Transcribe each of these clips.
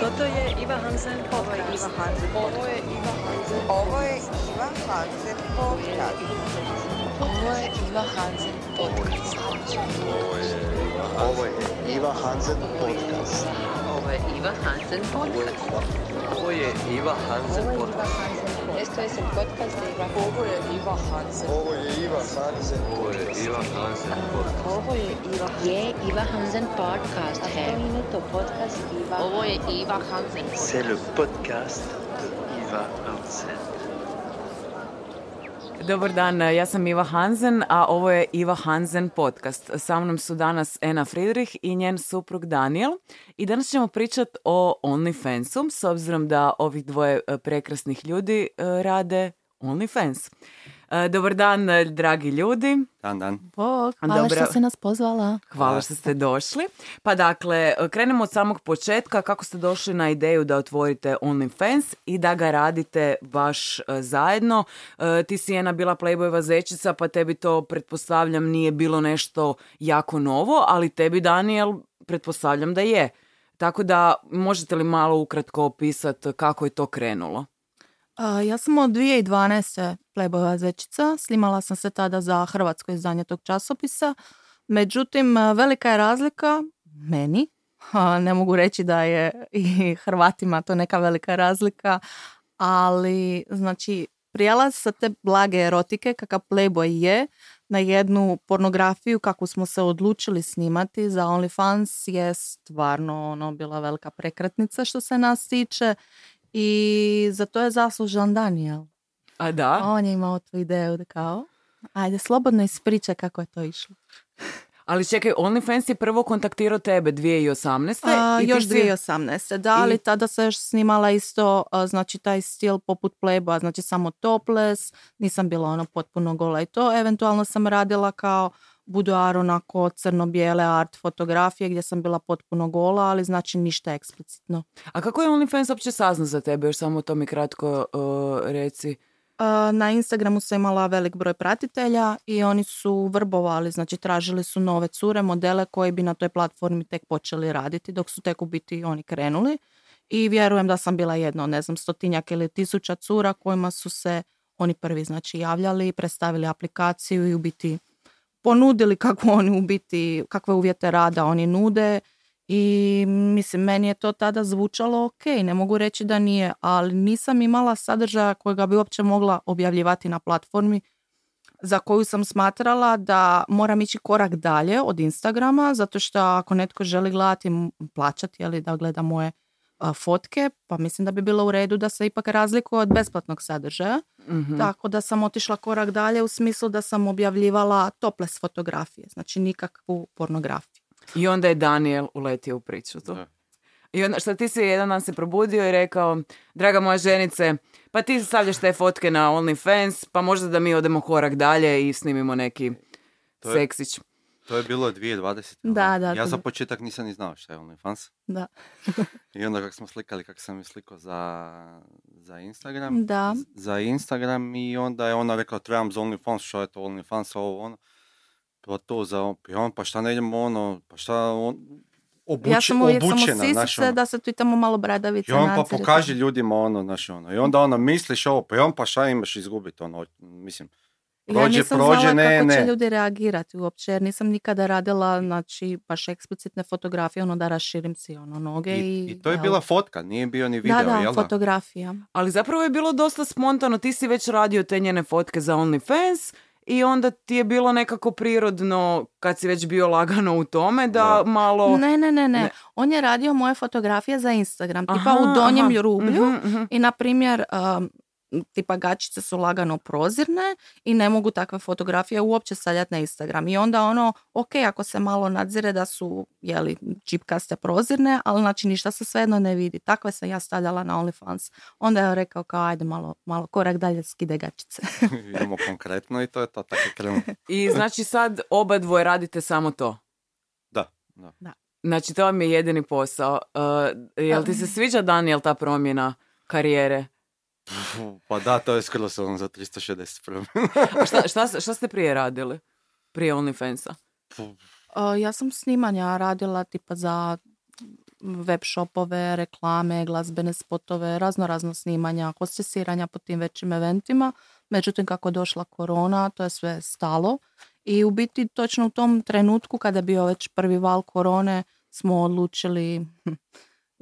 Toto je Iva Hansen podcast. Ovo je Iva Hansen. Ovo je Iva Hansen podcast. Ovo je Iva Hansen podcast. Ovo je Iva Hansen podcast. Ovo je Iva Hansen podcast. Ovo je Iva Hansen podcast. Esto es el podcast de Iva. Ovo je Iva Hansen. Ovo je Iva Hansen. Ovo je Iva Hansen podcast. Ovo je Iva. Je Iva Hansen podcast है. तो podcast Iva. Ovo je Iva Hansen C'est le podcast de Iva Hansen. Dobar dan, ja sam Iva Hansen, a ovo je Iva Hansen podcast. Sa mnom su danas Ena Friedrich i njen suprug Daniel. I danas ćemo pričati o OnlyFansu, s obzirom da ovih dvoje e, prekrasnih ljudi e, rade OnlyFans. E, Dobar dan, e, dragi ljudi. Dan, dan. Bog, hvala Dobro. što si nas pozvala. Hvala što ste došli. Pa dakle, krenemo od samog početka. Kako ste došli na ideju da otvorite OnlyFans i da ga radite baš zajedno? Ti si jedna bila Playboyva zečica, pa tebi to, pretpostavljam, nije bilo nešto jako novo, ali tebi, Daniel, pretpostavljam da je. Tako da, možete li malo ukratko opisati kako je to krenulo? A, ja sam od 2012. Playboyva zečica, snimala sam se tada za hrvatsko izdanje tog časopisa. Međutim, velika je razlika meni, a, ne mogu reći da je i Hrvatima to neka velika razlika, ali znači prijelaz sa te blage erotike kakav Playboy je na jednu pornografiju kako smo se odlučili snimati za OnlyFans je stvarno ono bila velika prekretnica što se nas tiče i za to je zaslužan Daniel. A da? On je imao tu ideju da kao, ajde slobodno ispričaj kako je to išlo. Ali čekaj, OnlyFans je prvo kontaktirao tebe 2018. A, i još si- 2018. Da, ali I- tada se još snimala isto, znači taj stil poput Playboya, znači samo topless, nisam bila ono potpuno gola i to. Eventualno sam radila kao buduar onako crno-bijele art fotografije gdje sam bila potpuno gola, ali znači ništa eksplicitno. A kako je OnlyFans uopće saznao za tebe? Još samo to mi kratko uh, reci. A, Na Instagramu sam imala velik broj pratitelja i oni su vrbovali, znači tražili su nove cure, modele koji bi na toj platformi tek počeli raditi dok su tek u biti oni krenuli. I vjerujem da sam bila jedna ne znam, stotinjak ili tisuća cura kojima su se oni prvi znači javljali, predstavili aplikaciju i u biti ponudili kako oni u biti, kakve uvjete rada oni nude i mislim, meni je to tada zvučalo ok, ne mogu reći da nije, ali nisam imala sadržaja kojega bi uopće mogla objavljivati na platformi za koju sam smatrala da moram ići korak dalje od Instagrama, zato što ako netko želi gledati, plaćati ili da gleda moje fotke, pa mislim da bi bilo u redu da se ipak razlikuje od besplatnog sadržaja. Mhm. Tako da sam otišla korak dalje u smislu da sam objavljivala topless fotografije, znači nikakvu pornografiju. I onda je Daniel uletio u priču tu. Da. I onda, šta ti si jedan dan se probudio i rekao, draga moja ženice, pa ti stavljaš te fotke na OnlyFans, pa možda da mi odemo korak dalje i snimimo neki To je- seksić. To je bilo 2020. Da, da, Ja za početak nisam ni znao šta je OnlyFans. Da. I onda kako smo slikali, kako sam je slikao za, za Instagram. Da. Za Instagram i onda je ona rekla trebam za OnlyFans, što je to OnlyFans, ovo ono. Pa to za, on, pa šta ne idemo ono, pa šta on, obuče, ja sam uvijek samo obučena, znaš, sisice ono. da se tu i tamo malo bradavica I on pa pokaži ljudima ono, znaš, ono. I onda ono, misliš ovo, pa on pa šta imaš izgubiti, ono, mislim. Ja Prođe, nisam prođe, znala ne, kako će ljudi reagirati uopće, jer nisam nikada radila, znači, baš eksplicitne fotografije, ono da raširim si ono noge i... I, I to je evo. bila fotka, nije bio ni video, Da, da, jel da? fotografija. Ali zapravo je bilo dosta spontano, ti si već radio te njene fotke za OnlyFans i onda ti je bilo nekako prirodno, kad si već bio lagano u tome, da, malo... Ne, ne, ne, ne, Ne. On je radio moje fotografije za Instagram, tipa Aha, u donjem aha, rublju. mhm, mhm. I, na primjer, um, tipa gačice su lagano prozirne i ne mogu takve fotografije uopće stavljati na Instagram. I onda ono, ok, ako se malo nadzire da su, jeli, čipkaste prozirne, ali znači ništa se svejedno ne vidi. Takve sam ja stavljala na OnlyFans. Onda je rekao kao, ajde malo, malo korak dalje skide gačice. Idemo konkretno i to je to, tako je krenulo. I znači sad oba dvoje radite samo to. Da, da. Znači to vam je jedini posao. Uh, jel ti se sviđa Daniel ta promjena karijere? Pa da, to je skoro sam za 360 promjena. A šta, šta, šta ste prije radili? prije OnlyFansa? Uh, ja sam snimanja radila tipa za web shopove, reklame, glazbene spotove, razno razno snimanja, hostesiranja po tim većim eventima. Međutim, kako je došla korona, to je sve stalo. I u biti točno u tom trenutku kada je bio već prvi val korone smo odlučili hm,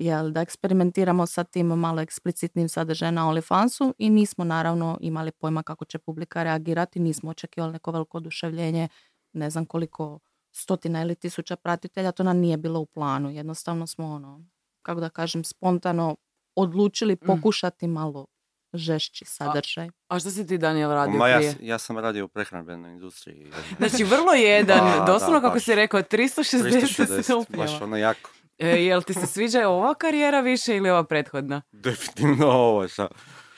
jel, da eksperimentiramo sa tim malo eksplicitnim sadržajem na OnlyFansu i nismo naravno imali pojma kako će publika reagirati, nismo očekivali neko veliko oduševljenje, ne znam koliko stotina ili tisuća pratitelja, to nam nije bilo u planu. Jednostavno smo ono, kako da kažem, spontano odlučili Mm. pokušati malo žešći sadržaj. A što si ti, Daniel, radio Ma ja, prije? s- ja sam radio u prehrambenoj industriji. Znači, vrlo jedan, Da, doslovno da, kako baš. si rekao, 360, 360, stupnjeva. baš ono jako. E, jel ti se sviđa ova karijera više ili ova prethodna? Definitivno ovo, šta.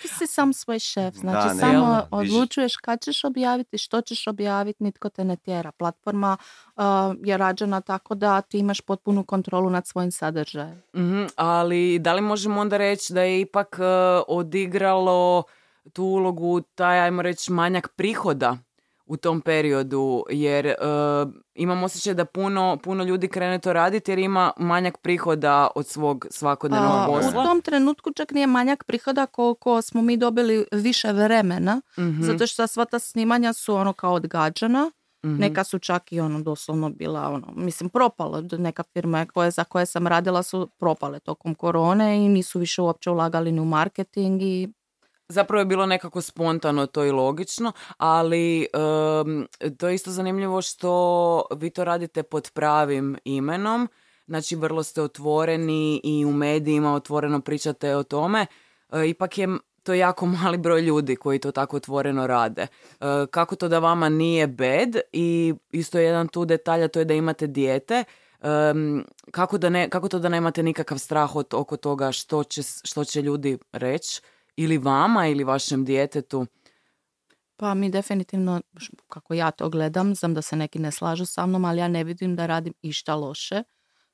Ti si sam svoj šef, znači Da, ne, samo jel? odlučuješ kad ćeš objaviti, što ćeš objaviti, nitko te ne tjera. Platforma uh, je rađena tako da ti imaš potpunu kontrolu nad svojim sadržajem. Mhm, ali da li možemo onda reći da je ipak e, odigralo tu ulogu taj, ajmo reći, manjak prihoda u tom periodu, jer e, imam osjećaj da puno, puno ljudi krene to raditi jer ima manjak prihoda od svog svakodnevnog A, u posla. tom trenutku čak nije manjak prihoda koliko smo mi dobili više vremena, Mhm, zato što sva ta snimanja su ono kao odgađana. mhm. Neka su čak i ono doslovno bila ono, mislim propalo, neka firma koje, za koje sam radila su propale tokom korone i nisu više uopće ulagali ni u marketing i Zapravo je bilo nekako spontano to i logično, ali em, to je isto zanimljivo što vi to radite pod pravim imenom, znači vrlo ste otvoreni i u medijima otvoreno pričate o tome. E, ipak je to jako mali broj ljudi koji to tako otvoreno rade. E, kako to da vama nije bed i isto jedan tu detalj, a to je da imate dijete, Em, kako, da ne, kako to da nemate nikakav strah od, oko toga što će, što će ljudi reći ili vama ili vašem djetetu? Pa mi definitivno, kako ja to gledam, znam da se neki ne slažu sa mnom, ali ja ne vidim da radim išta loše.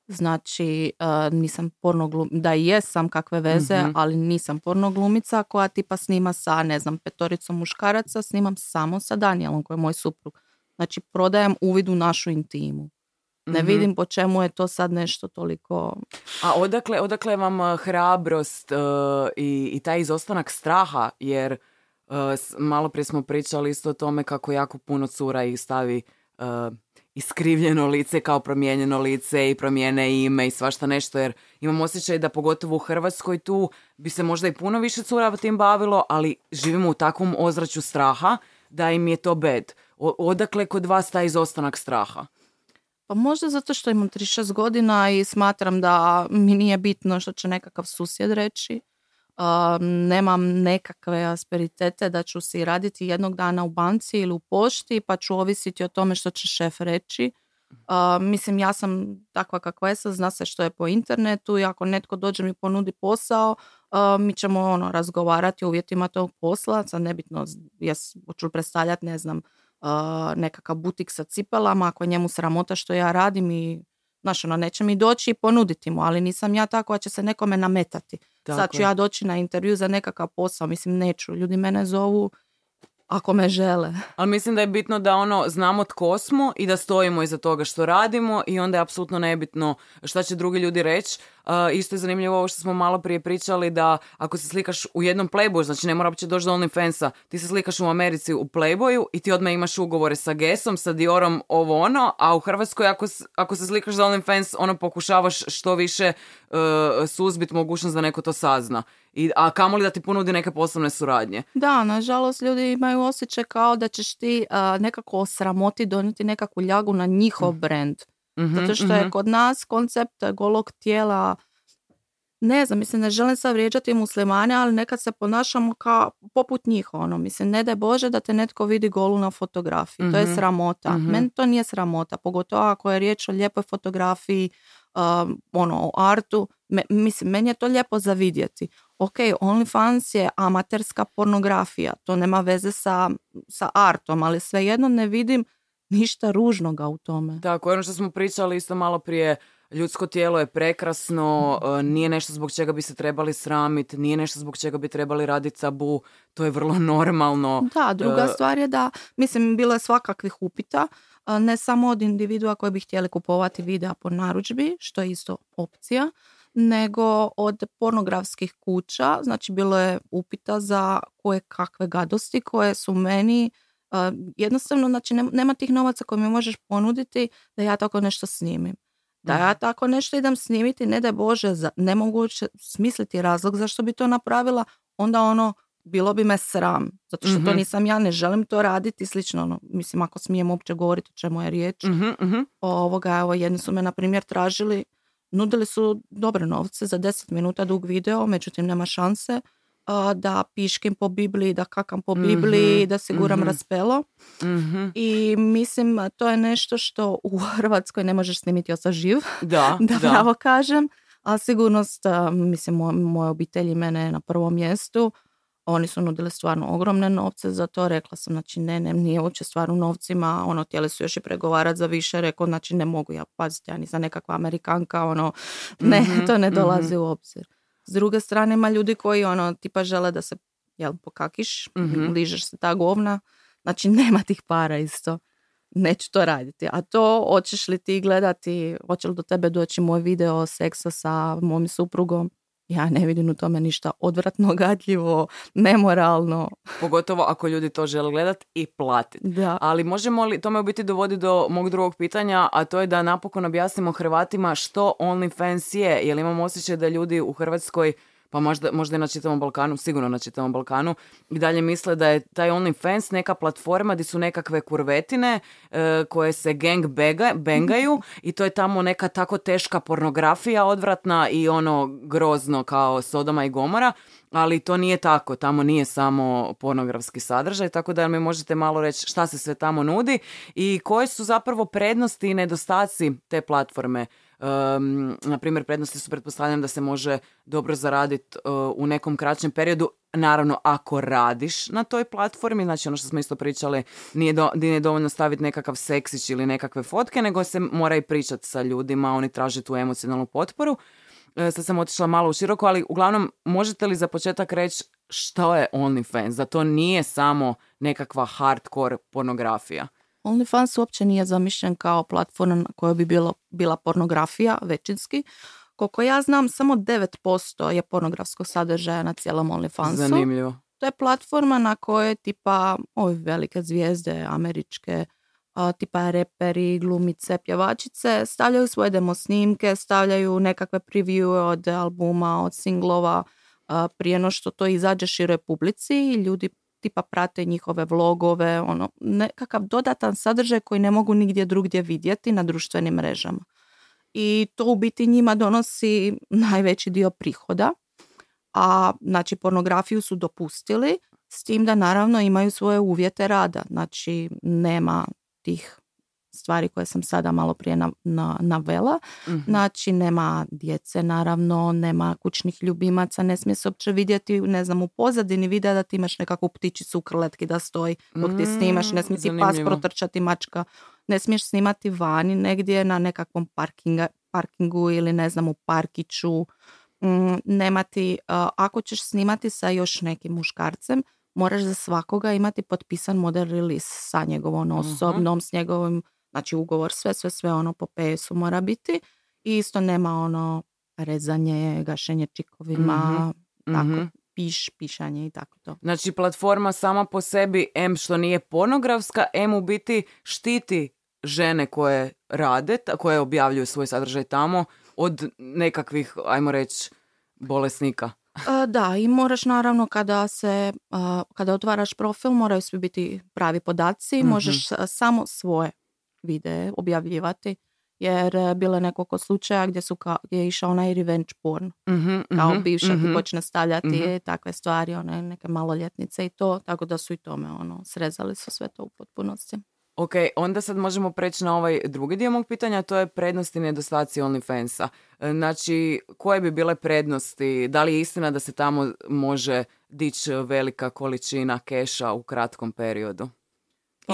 Znači, uh, nisam porno glum- da i jesam kakve veze, Mhm. ali nisam porno glumica koja tipa snima sa, ne znam, petoricom muškaraca, snimam samo sa Danielom koji je moj suprug. Znači, prodajem uvid u našu intimu. Ne Mhm. vidim po čemu je to sad nešto toliko... A odakle, odakle vam uh, hrabrost uh, i, i taj izostanak straha, jer uh, s- malo prije smo pričali isto o tome kako jako puno cura ih stavi uh, iskrivljeno lice kao promijenjeno lice i promijene ime i svašta nešto, jer imam osjećaj da pogotovo u Hrvatskoj tu bi se možda i puno više cura tim bavilo, ali živimo u takvom ozračju straha da im je to bed. O- odakle kod vas taj izostanak straha? Pa možda zato što imam 36 godina i smatram da mi nije bitno što će nekakav susjed reći. Um, nemam nekakve asperitete da ću si raditi jednog dana u banci ili u pošti pa ću ovisiti o tome što će šef reći. Uh, mislim, ja sam takva kakva jesam, zna se što je po internetu i ako netko dođe mi ponudi posao, uh, mi ćemo ono, razgovarati o uvjetima tog posla, sad nebitno, jes, hoću predstavljati, ne znam, uh, nekakav butik sa cipelama, ako je njemu sramota što ja radim i Znaš, ono, neće mi doći i ponuditi mu, ali nisam ja tako da će se nekome nametati. Tako Sad ću ja doći na intervju za nekakav posao, mislim neću. Ljudi mene zovu ako me žele. Ali mislim da je bitno da ono znamo tko smo i da stojimo iza toga što radimo i onda je apsolutno nebitno šta će drugi ljudi reći. Uh, isto je zanimljivo ovo što smo malo prije pričali da ako se slikaš u jednom Playboyu, znači ne mora uopće doći do OnlyFansa, ti se slikaš u Americi u Playboyu i ti odmah imaš ugovore sa Gesom, sa Diorom, ovo ono, a u Hrvatskoj ako, ako se slikaš za OnlyFans, ono pokušavaš što više uh, suzbiti mogućnost da neko to sazna. I, a kamoli da ti ponudi neke poslovne suradnje. Da, nažalost ljudi imaju osjećaj kao da ćeš ti a, nekako osramoti donijeti nekakvu ljagu na njihov brand. Mhm, Zato što je mhm. kod nas koncept golog tijela ne znam, mislim, ne želim sad vrijeđati muslimane, ali nekad se ponašamo kao poput njih, ono, mislim, ne daj Bože da te netko vidi golu na fotografiji, to je Mhm, sramota. mhm. Meni to nije sramota, pogotovo ako je riječ o lijepoj fotografiji, um, ono, o artu, Me- mislim, meni je to lijepo za vidjeti. Ok, OnlyFans je amaterska pornografija, to nema veze sa, sa artom, ali svejedno ne vidim ništa ružnoga u tome. Tako, ono što smo pričali isto malo prije, ljudsko tijelo je prekrasno, e, nije nešto zbog čega bi se trebali sramiti, nije nešto zbog čega bi trebali raditi tabu, to je vrlo normalno. Da, druga E, stvar je da, mislim, bilo je svakakvih upita. a, ne samo od individua koji bi htjeli kupovati videa po narudžbi, što je isto opcija, nego od pornografskih kuća, znači bilo je upita za koje kakve gadosti koje su meni a, jednostavno, znači nem- nema tih novaca koje mi možeš ponuditi da ja tako nešto snimim. Da ja tako nešto idem snimiti, ne daj Bože, za, ne mogu uopće smisliti razlog zašto bi to napravila, onda ono, bilo bi me sram. Zato što to Mhm. nisam ja, ne želim to raditi, slično ono, mislim, ako smijem uopće govoriti o čemu je riječ. Mhm, mhm. Ovoga, evo, jedni su me, na primjer, tražili, nudili su dobre novce za 10 minuta dug video, međutim, nema šanse a, da piškim po Bibliji, da kakam po Bibliji, Mhm, da si guram mhm. raspelo. Mhm. I mislim, to je nešto što u Hrvatskoj ne možeš snimiti osa živ, Da, da, da. pravo kažem. A sigurnost, a, mislim, moj, moje obitelji mene na prvom mjestu. Oni su nudili stvarno ogromne novce za to. Rekla sam, znači ne, ne, nije uopće stvar u novcima. Ono, htjeli su još i pregovarati za više. Rekao, znači ne mogu ja, pazite, ja nisam nekakva Amerikanka, ono, ne, Mhm, to ne mhm. dolazi u obzir. S druge strane ima ljudi koji, ono, tipa žele da se, jel, pokakiš, Mhm. ližeš se ta govna. Znači, nema tih para isto neću to raditi. A to, hoćeš li ti gledati, hoće li do tebe doći moj video seksa sa mojim suprugom, ja ne vidim u tome ništa odvratno, gadljivo, nemoralno. Pogotovo ako ljudi to žele gledat i platiti. Da. Ali možemo li, to me u biti dovodi do mog drugog pitanja, a to je da napokon objasnimo Hrvatima što OnlyFans je. Jer imam osjećaj da ljudi u Hrvatskoj, pa možda, možda i na čitavom Balkanu, sigurno na čitavom Balkanu, i dalje misle da je taj OnlyFans neka platforma gdje su nekakve kurvetine e, koje se gang bega, bengaju i to je tamo neka tako teška pornografija odvratna i ono grozno kao Sodoma i Gomora, ali to nije tako, tamo nije samo pornografski sadržaj, tako da mi možete malo reći šta se sve tamo nudi i koje su zapravo prednosti i nedostaci te platforme. Um, na primjer, prednosti su pretpostavljam da se može dobro zaraditi u nekom kraćem periodu, naravno ako radiš na toj platformi, znači ono što smo isto pričali, nije, do, nije dovoljno staviti nekakav seksić ili nekakve fotke, nego se mora i pričati sa ljudima, oni traže tu emocionalnu potporu. E, sad sam otišla malo u široko, ali uglavnom možete li za početak reći što je OnlyFans? Da to nije samo nekakva hardcore pornografija. OnlyFans uopće nije zamišljen kao platforma na kojoj bi bilo, bila pornografija većinski. Koliko ja znam, samo 9% je pornografskog sadržaja na cijelom OnlyFansu. Zanimljivo. To je platforma na kojoj tipa ove velike zvijezde američke, a, tipa reperi, glumice, pjevačice, stavljaju svoje demo snimke, stavljaju nekakve preview od albuma, od singlova, a, prije no što to izađe široj publici i ljudi tipa prate njihove vlogove, ono, nekakav dodatan sadržaj koji ne mogu nigdje drugdje vidjeti na društvenim mrežama. I to u biti njima donosi najveći dio prihoda, a znači pornografiju su dopustili s tim da naravno imaju svoje uvjete rada. Znači nema tih stvari koje sam sada malo prije na, na, navela. Mhm. Znači nema djece naravno, nema kućnih ljubimaca, ne smije se uopće vidjeti, ne znam, u pozadini videa da ti imaš nekakvu ptičicu u krletki da stoji dok ti snimaš, ne smije ti pas protrčati mačka, ne smiješ snimati vani negdje na nekakvom parkinga, parkingu ili ne znam u parkiću, Mm, nema ti, a, ako ćeš snimati sa još nekim muškarcem, moraš za svakoga imati potpisan model release sa njegovom osobnom, s njegovim, znači ugovor, sve, sve, sve ono po PS-u mora biti. I isto nema ono rezanje, gašenje čikovima, tako, mhm. piš, pišanje i tako to. Znači, platforma sama po sebi, M što nije pornografska, M u biti štiti žene koje rade, koje objavljuju svoj sadržaj tamo od nekakvih, ajmo reći, bolesnika. A, Da, i moraš naravno kada se, a, kada otvaraš profil, moraju svi biti pravi podaci, Mhm. možeš a, samo svoje videe objavljivati, jer e, bilo je nekoliko slučaja gdje, su ka, gdje je išao onaj revenge porn, Mhm, kao bivša mhm. ti počne stavljati mhm. takve stvari, one neke maloljetnice i to, tako da su i tome ono, srezali su sve to u potpunosti. Ok, onda sad možemo preći na ovaj drugi dio mog pitanja, to je prednosti i nedostaci OnlyFansa. E, Znači, koje bi bile prednosti? Da li je istina da se tamo može dići velika količina keša u kratkom periodu?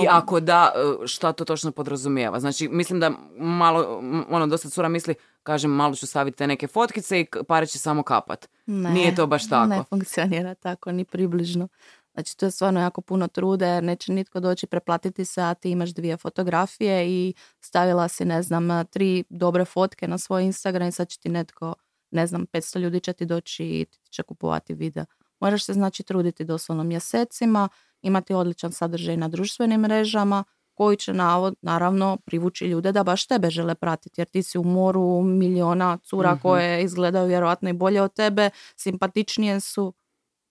I ako da, e, šta to točno podrazumijeva? Znači, mislim da malo, ono, dosta cura misli, kažem, malo ću staviti te neke fotkice i pare će samo kapat. Ne, Nije to baš tako. Ne funkcionira tako, ni približno. Znači to je stvarno jako puno trude jer neće nitko doći preplatiti se, a ti imaš dvije fotografije i stavila si, ne znam, tri dobre fotke na svoj Instagram i sad će ti netko, ne znam, 500 ljudi će ti doći i ti će kupovati video. Moraš se znači truditi doslovno mjesecima, imati odličan sadržaj na društvenim mrežama koji će navod, naravno privući ljude da baš tebe žele pratiti jer ti si u moru miliona cura Mhm. koje izgledaju vjerojatno i bolje od tebe, simpatičnije su,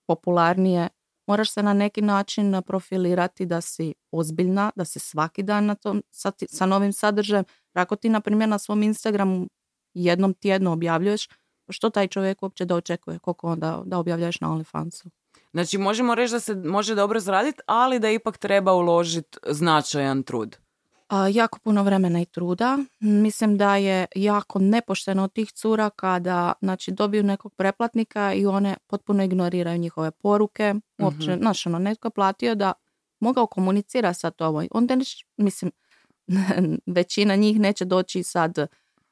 popularnije. Moraš se na neki način profilirati da si ozbiljna, da si svaki dan na tom, sa, sa novim sadržajem. Ako ti, na primjer, na svom Instagramu jednom tjedno objavljuješ, pa što taj čovjek uopće da očekuje koliko onda da objavljuješ na OnlyFansu? Znači možemo reći da se može dobro zaraditi, ali da ipak treba uložiti značajan trud. A, jako puno vremena i truda. Mislim da je jako nepošteno od tih cura kada znači, dobiju nekog preplatnika i one potpuno ignoriraju njihove poruke. Uopće, Mhm. znaš, ono, netko je platio da mogao komunicira sa tobom. Onda, mislim, većina njih neće doći sad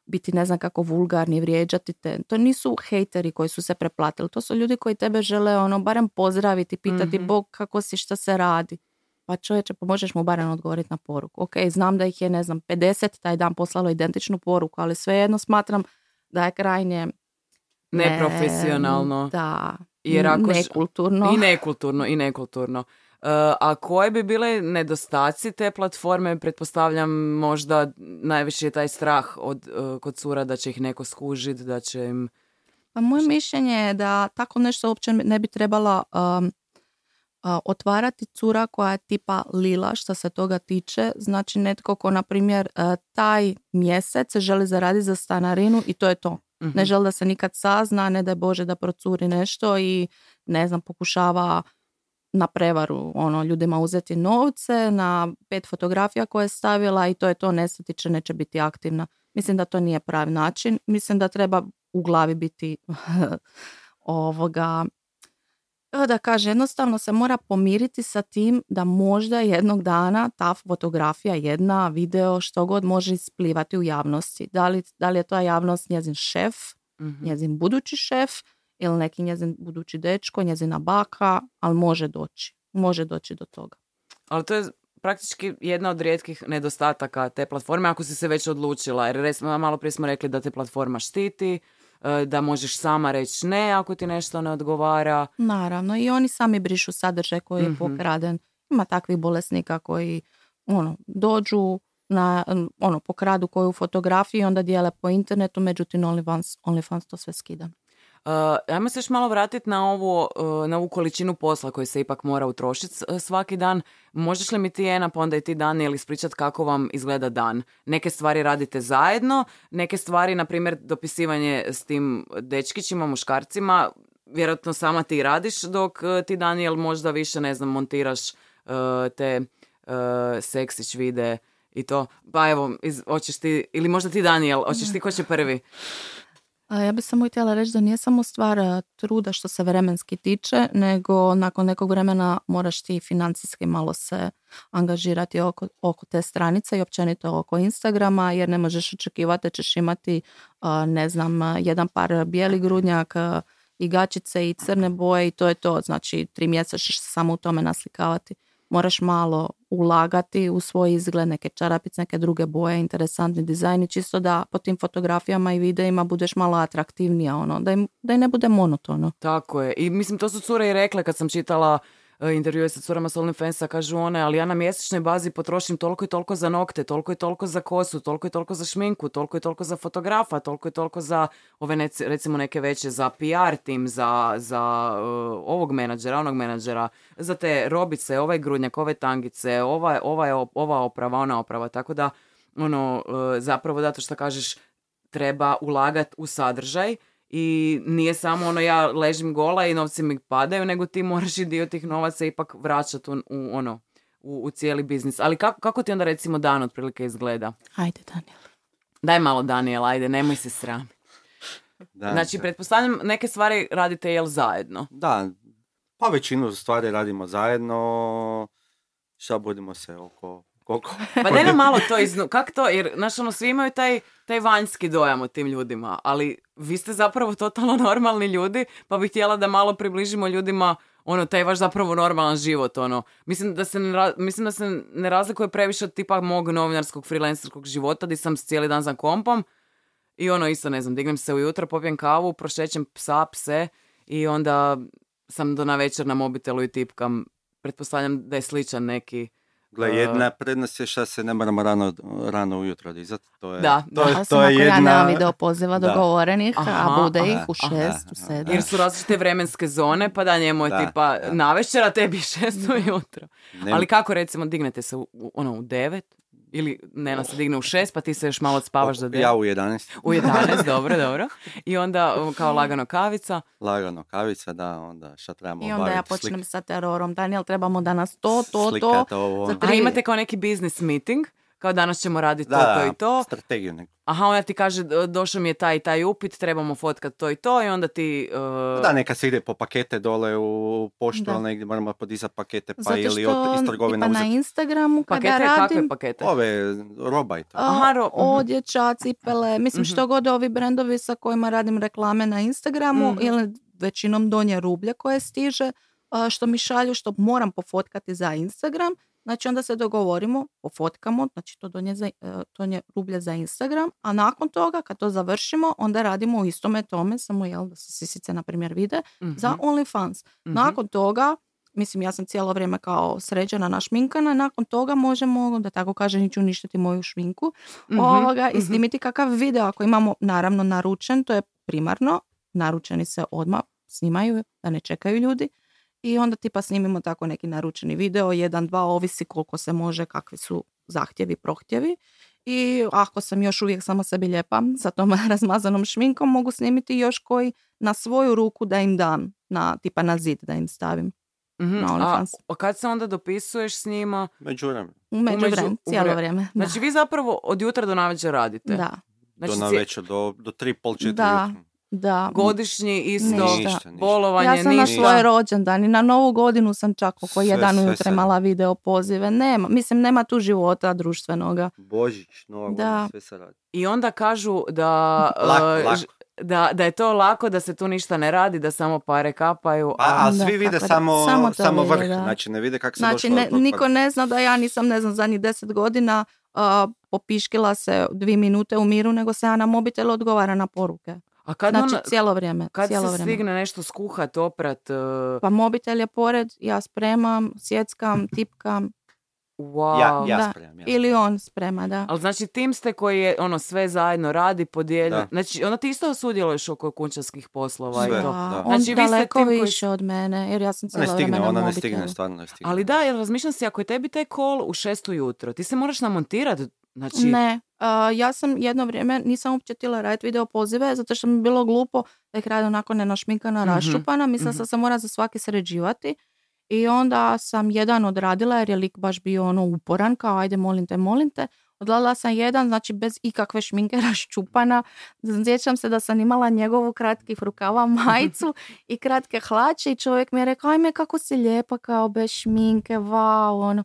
biti ne znam kako vulgarni, vrijeđati te. To nisu hejteri koji su se preplatili. To su ljudi koji tebe žele ono barem pozdraviti, pitati Mhm. Bog kako si, šta se radi. Pa čovječe, pa možeš mu barem odgovoriti na poruku. Ok, znam da ih je, ne znam, 50 taj dan poslalo identičnu poruku, ali svejedno smatram da je krajnje... ne- Neprofesionalno. Da, Jer ako š- nekulturno. I nekulturno, i nekulturno. A koje bi bile nedostaci te platforme? Pretpostavljam možda najviše je taj strah od, uh, kod cura da će ih neko skužit, da će im... Pa moje mišljenje je da tako nešto uopće ne bi trebala um, otvarati cura koja je tipa lila što se toga tiče. Znači netko ko, na primjer, a, taj mjesec želi zaraditi za stanarinu i to je to. Mhm. Ne želi da se nikad sazna, ne daj Bože da procuri nešto i ne znam, pokušava na prevaru ono, ljudima uzeti novce, na pet fotografija koje je stavila i to je to, nestati će, neće biti aktivna. Mislim da to nije pravi način. Mislim da treba u glavi biti ovoga, da kaže, jednostavno se mora pomiriti sa tim da možda jednog dana ta fotografija, jedna, video, što god može isplivati u javnosti. Da li, da li je ta javnost njezin šef, Mhm. njezin budući šef ili neki njezin budući dečko, njezina baka, ali može doći. Može doći do toga. Ali to je praktički jedna od rijetkih nedostataka te platforme ako si se već odlučila. Jer recimo, malo prije smo rekli da te platforma štiti, e, da možeš sama reći ne ako ti nešto ne odgovara. Naravno, i oni sami brišu sadržaj koji je Mhm. pokraden. Ima takvih bolesnika koji ono, dođu na, ono, pokradu koju fotografiju i onda dijele po internetu, međutim OnlyFans, OnlyFans to sve skida. Uh, ajmo se još malo vratiti na, ovo, uh, na ovu količinu posla koji se ipak mora utrošiti s- svaki dan. Možeš li mi ti Ena, pa onda i ti Daniel ispričati kako vam izgleda dan? Neke stvari radite zajedno, neke stvari, na primjer, dopisivanje s tim dečkićima, muškarcima, vjerojatno sama ti radiš, dok ti Daniel možda više, ne znam, montiraš te seksić vide i to. Pa evo, iz, hoćeš ti, ili možda ti Daniel, hoćeš ti ko će prvi? Ja bih samo htjela reći da nije samo stvar a, truda što se vremenski tiče, nego nakon nekog vremena moraš ti financijski malo se angažirati oko, oko te stranice i općenito oko Instagrama, jer ne možeš očekivati da ćeš imati, ne znam, a, jedan par bijeli grudnjak i gačice i crne boje i to je to. Znači, tri mjeseca ćeš se samo u tome naslikavati. Moraš malo ulagati u svoj izgled, neke čarapice, neke druge boje, interesantni dizajni, čisto da po tim fotografijama i videima budeš malo atraktivnija, ono, da im, da im ne bude monotono. Tako je. I mislim, to su cure i rekle kad sam čitala e, intervjue sa curama s OnlyFansa, kažu one, ali ja na mjesečnoj bazi potrošim toliko i toliko za nokte, toliko i toliko za kosu, toliko i toliko za šminku, toliko i toliko za fotografa, toliko i toliko za ove recimo neke veće za PR tim, za, za e, ovog menadžera, onog menadžera, za te robice, ovaj grudnjak, ove tangice, ova, ova, ova oprava, ona oprava, tako da ono, e, zapravo zato što kažeš treba ulagati u sadržaj i nije samo ono ja ležim gola i novci mi padaju, nego ti moraš i dio tih novaca ipak vraćati u, u, ono, u, u cijeli biznis. Ali kako, kako ti onda recimo dan otprilike izgleda? Ajde, Daniel. Daj malo Daniel, ajde, nemoj se sram. Da, Znači, da. pretpostavljam neke stvari radite jel zajedno? Da, pa većinu stvari radimo zajedno, šta budimo se oko... Koliko? Pa daj nam malo to iznu... Kak to? Jer, znaš, ono, svi imaju taj, taj vanjski dojam o tim ljudima, ali vi ste zapravo totalno normalni ljudi, pa bih htjela da malo približimo ljudima ono, taj vaš zapravo normalan život, ono. Mislim da se ne, ra- mislim da se ne razlikuje previše od tipa mog novinarskog, freelancerskog života, di sam cijeli dan za kompom i ono, isto ne znam, dignem se ujutro, popijem kavu, prošećem psa, pse i onda sam do na večer na mobitelu i tipkam. Pretpostavljam da je sličan neki Gle, jedna prednost je šta se ne moramo rano, rano ujutro dizati. To je, Da, to, je- Da, to samo je ako jedna... ja nemam video poziva Da. dogovorenih, Aha, a bude ih u aha, šest, u aha. sedam. Jer su različite vremenske zone, pa da njemu je Da, tipa da. navečer, a tebi šest ujutro. Ne- Ali kako recimo dignete se u, u- ono u devet? Ili Nena se digne u šest, pa ti se još malo spavaš za devet? Ja u 11. U 11, dobro, dobro. I onda kao lagano kavica. Lagano kavica, da, onda šta trebamo I onda ja počnem slik- sa terorom. Daniel, trebamo danas to, to, to. ovo, za. A imate kao neki business meeting, kao danas ćemo raditi to, Da, to i to. strategiju neku. Aha, onda ti kaže, "Do- došao mi je taj i taj upit, trebamo fotkat to i to i onda ti... uh, Da, neka se ide po pakete dole u poštu, Da. ali negdje moramo podizati pakete, pa Zato ili što od, iz trgovina tipa na uzeti Instagramu kada pakete, radim... kakve pakete? ove roba i to. Aha, ro- mhm. odjeća, cipele, mislim što god ovi brendovi sa kojima radim reklame na Instagramu Mhm. ili većinom donje rublje koje stiže, a, što mi šalju, što moram pofotkati za Instagram, znači onda se dogovorimo, pofotkamo, znači to donje, za, e, donje rublje za Instagram, a nakon toga kad to završimo, onda radimo u istome tome, samo jel da se sisice na primjer vide, za Mhm, OnlyFans. mhm. Nakon toga, mislim ja sam cijelo vrijeme kao sređena našminkana, nakon toga možemo, da tako kažem, ići uništiti moju šminku Mhm, ovoga, i mhm. snimiti kakav video ako imamo naravno naručen, to je primarno, naručeni se odmah snimaju, da ne čekaju ljudi. I onda tipa snimimo tako neki naručeni video, jedan, dva, ovisi koliko se može, kakvi su zahtjevi, prohtjevi. I ako sam još uvijek sama sebi lijepa sa tom razmazanom šminkom, mogu snimiti još koji na svoju ruku da im dam, na, tipa na zid da im stavim. Mhm, na A, a kad se onda dopisuješ s njima? Međuvremenu, U međuvremenu, u cijelo vrijeme. Znači vi zapravo od jutra do navečer radite. da, Znači do na cije- večer, do, do tri, pol, četiri Da. ujutro. Da. godišnji isto, Ništa. Bolovanje, Ja sam na ništa. svoj rođendan i na novu godinu sam čak oko Sve, jedan ujutro imala video pozive. Nema, mislim, nema tu života društvenoga. Božić, Nova Da. godina, sve se radi. I onda kažu da, Lako, uh, lako. da, da je to lako, da se tu ništa ne radi, da samo pare kapaju. A, a Da, svi vide tako samo, samo samo, vrh, da. znači ne vide kako se Znači, došlo tog niko ne zna da ja nisam, ne znam, zadnjih deset godina a, popiškila se dvije minute u miru, nego se ja na mobitel odgovara na poruke. A kad, Znači, ona- cijelo vrijeme. kad cijelo se vrijeme. stigne nešto skuhat, oprat, uh, Pa mobitel je pored, ja spremam, sjeckam, tipkam wow. Ja, ja Da. spremam, ja ili on sprema, da. Ali znači tim ste koji je ono sve zajedno radi, podijelja. Da. Znači onda ti isto sudjeluješ oko kućanskih poslova Sve. i to. Da, da. on Znači, vi ste daleko tim koji- više od mene, jer ja sam Ne cijelo stigne, vrijeme na ona ne stigne, stvarno ne stigne. Ali da, jer razmišljam si, ako je tebi taj call u šest ujutro, ti se moraš namontirati. Znači, Ne, ja sam jedno vrijeme nisam uopće htjela raditi video pozive zato što mi je bilo glupo da ih radim onako nenašminkana, Mhm, raščupana. Mislila sam mhm. se mora za svaki sređivati. I onda sam jedan odradila jer je lik baš bio ono uporan kao ajde molim te, molim te. Odradila sam jedan, znači bez ikakve šminke raščupana. Sjećam se da sam imala njegovu kratkih rukava majicu i kratke hlače i čovjek mi je rekao ajme kako si lijepa kao bez šminke, wow, ono.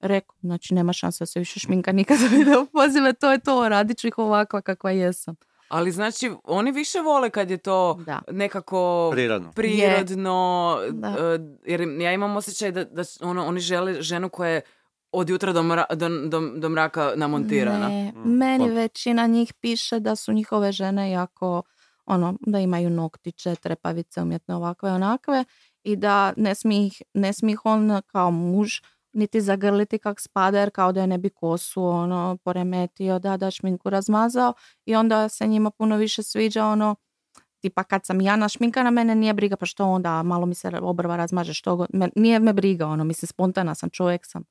Rekao, znači nema šanse da se više šminka nikad za video pozive, to je to, radit ću ih ovakva kakva jesam. ali znači oni više vole kad je to Da. nekako Prirodno. prirodno, Da. e, jer ja imam osjećaj da, da ono, oni žele ženu koja je od jutra do, mra- do, do, do mraka namontirana. Ne, Mm, meni pa- većina njih piše da su njihove žene jako, ono, da imaju noktiće, trepavice, umjetne ovakve, onakve i da ne smije ih, ne smije ih on kao muž niti zagrliti kak spada jer kao da je ne bi kosu ono poremetio, da da šminku razmazao i onda se njima puno više sviđa ono tipa kad sam ja našminkana mene nije briga pa što onda malo mi se obrva razmaže što god, me- nije me briga ono mislim spontana sam čovjek sam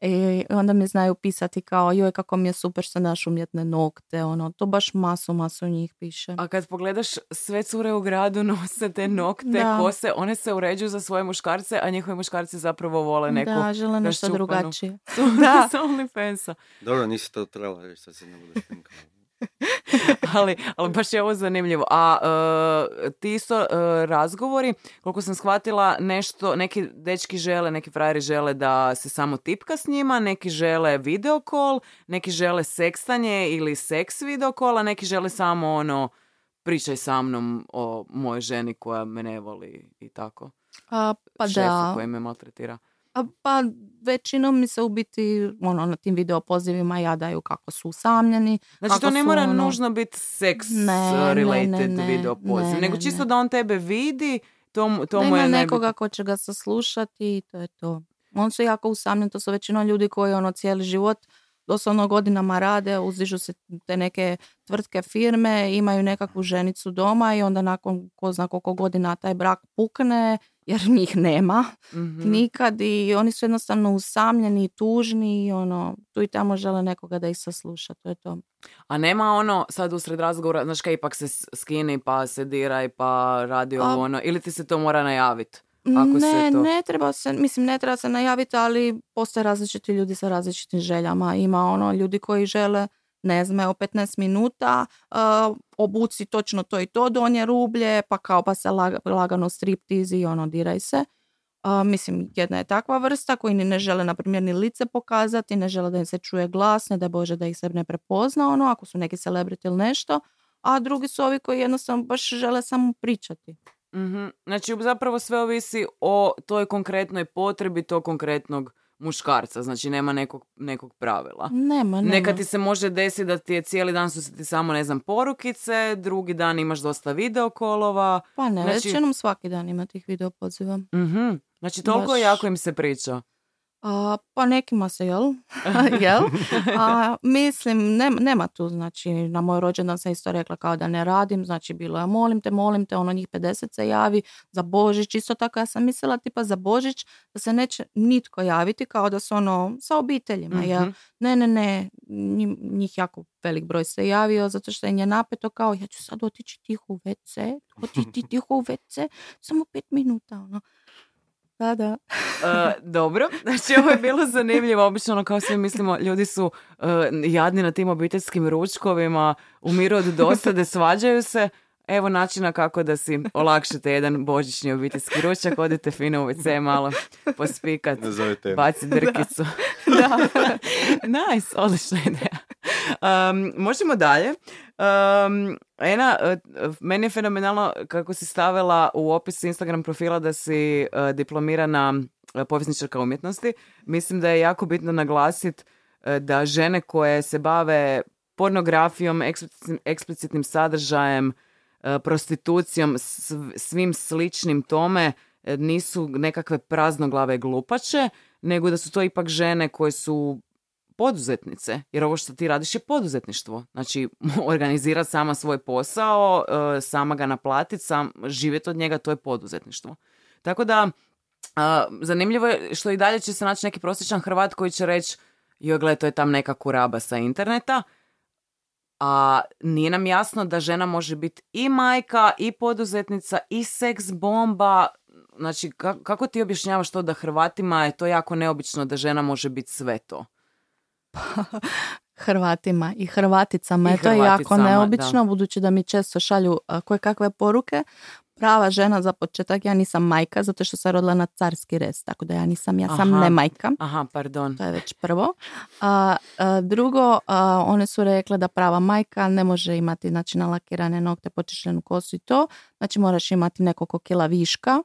i onda mi znaju pisati kao joj kako mi je super što daš umjetne nokte ono to baš masu masu njih piše A kad pogledaš, sve cure u gradu nose te nokte, Da. kose, one se uređuju za svoje muškarce, a njihovi muškarci zapravo vole neku da žele nešto drugačije da. sa OnlyFansa. Dobro, nisi to trebala reći, sad se ne budeš. ali, ali baš je ovo zanimljivo. A e, ti isto e, razgovori, koliko sam shvatila, nešto, neki dečki žele, neki frajeri žele da se samo tipka s njima, neki žele video call, neki žele sekstanje ili seks video call, a neki žele samo ono pričaj sa mnom o mojoj ženi koja me ne voli i tako. A, pa šefu da. koji me maltretira. A, pa većinom mi se u biti ono, na tim video pozivima jadaju kako su usamljeni. Znači kako to ne su, mora ono- nužno biti seks Ne, uh, ne, related ne, ne, video poziv, ne, nego ne, čisto ne. da on tebe vidi, to, to da mu ima je nekoga ko će ga saslušati i to je to. On su jako usamljeni, to su većinom ljudi koji ono cijeli život doslovno godinama rade, uzdižu se te neke tvrtke firme, imaju nekakvu ženicu doma i onda nakon ko zna koliko godina taj brak pukne, jer njih nema Mhm. nikad i oni su jednostavno usamljeni, tužni i ono, tu i tamo žele nekoga da ih sasluša, to je to. A nema ono sad usred razgovora, znaš kaj ipak se skini pa se diraj pa radi A- ovo ono, ili ti se to mora najaviti? Ako ne, se to- ne treba se, mislim ne treba se najaviti, ali postoje različiti ljudi sa različitim željama. Ima ono ljudi koji žele, ne znam, evo 15 minuta, uh, obuci točno to i to, donje rublje, pa kao pa se lag- lagano striptizi i ono, diraj se. Uh, mislim, jedna je takva vrsta koji ni ne žele, na primjer, ni lice pokazati, ne žele da im se čuje glas, ne da Bože da ih se ne prepozna, ono, ako su neki celebrity ili nešto. A drugi su ovi koji jednostavno baš žele samo pričati. Mhm. Znači zapravo sve ovisi o toj konkretnoj potrebi tog konkretnog muškarca, znači nema nekog, nekog pravila. Nema, nema. Neka ti se može desiti da ti je cijeli dan su ti samo, ne znam, porukice, drugi dan imaš dosta videokolova. Pa ne, Znači- većinom svaki dan ima tih video poziva. Mhm. Znači toliko Baš- jako im se priča. A, pa nekima se, jel? jel? A, mislim, nem- nema tu, znači, na moj rođendan sam isto rekla kao da ne radim, znači bilo je molim te, molim te, ono njih 50 se javi za Božić, isto tako ja sam mislila tipa za Božić da se neće nitko javiti kao da su ono sa obiteljima, jel? Mhm. Ne, ne, ne, njih jako velik broj se javio zato što im je napeto kao ja ću sad otići tiho u WC, otići tiho u WC, samo pet minuta, ono. Da, da. E, dobro, znači ovo je bilo zanimljivo, obično ono kao svi mislimo, ljudi su e, jadni na tim obiteljskim ručkovima, umiru od dosade, svađaju se. Evo načina kako da si olakšate jedan božićni obiteljski ručak, odite fino u WC malo pospikat, baci drkicu. da. nice, odlična ideja. Um, možemo dalje. Um, Ena, e, meni je fenomenalno kako si stavila u opis Instagram profila da si e, diplomirana e, povjesničarka umjetnosti. Mislim da je jako bitno naglasiti da žene koje se bave pornografijom, eksplicitnim, eksplicitnim sadržajem, prostitucijom, sv- svim sličnim tome, nisu nekakve praznoglave glupače, nego da su to ipak žene koje su poduzetnice, jer ovo što ti radiš je poduzetništvo. Znači, organizirati sama svoj posao, e, sama ga naplatiti, sam živjeti od njega, to je poduzetništvo. Tako da, a, zanimljivo je što i dalje će se naći neki prosječan Hrvat koji će reći joj, gle, to je tam neka kuraba sa interneta, a nije nam jasno da žena može biti i majka, i poduzetnica, i seks bomba. Znači, ka- kako ti objašnjavaš to da Hrvatima je to jako neobično da žena može biti sve to? Hrvatima i Hrvaticama I je to jako Hrvaticama, neobično, budući da mi često šalju koje kakve poruke. Prava žena za početak, ja nisam majka, zato što sam rodila na carski res, tako da ja nisam, ja sam Aha. ne majka. Aha, pardon. To je već prvo. A, a, drugo, a, one su rekle da prava majka ne može imati znači, nalakirane nokte, počišljenu kosu i to. Znači moraš imati nekoliko kila viška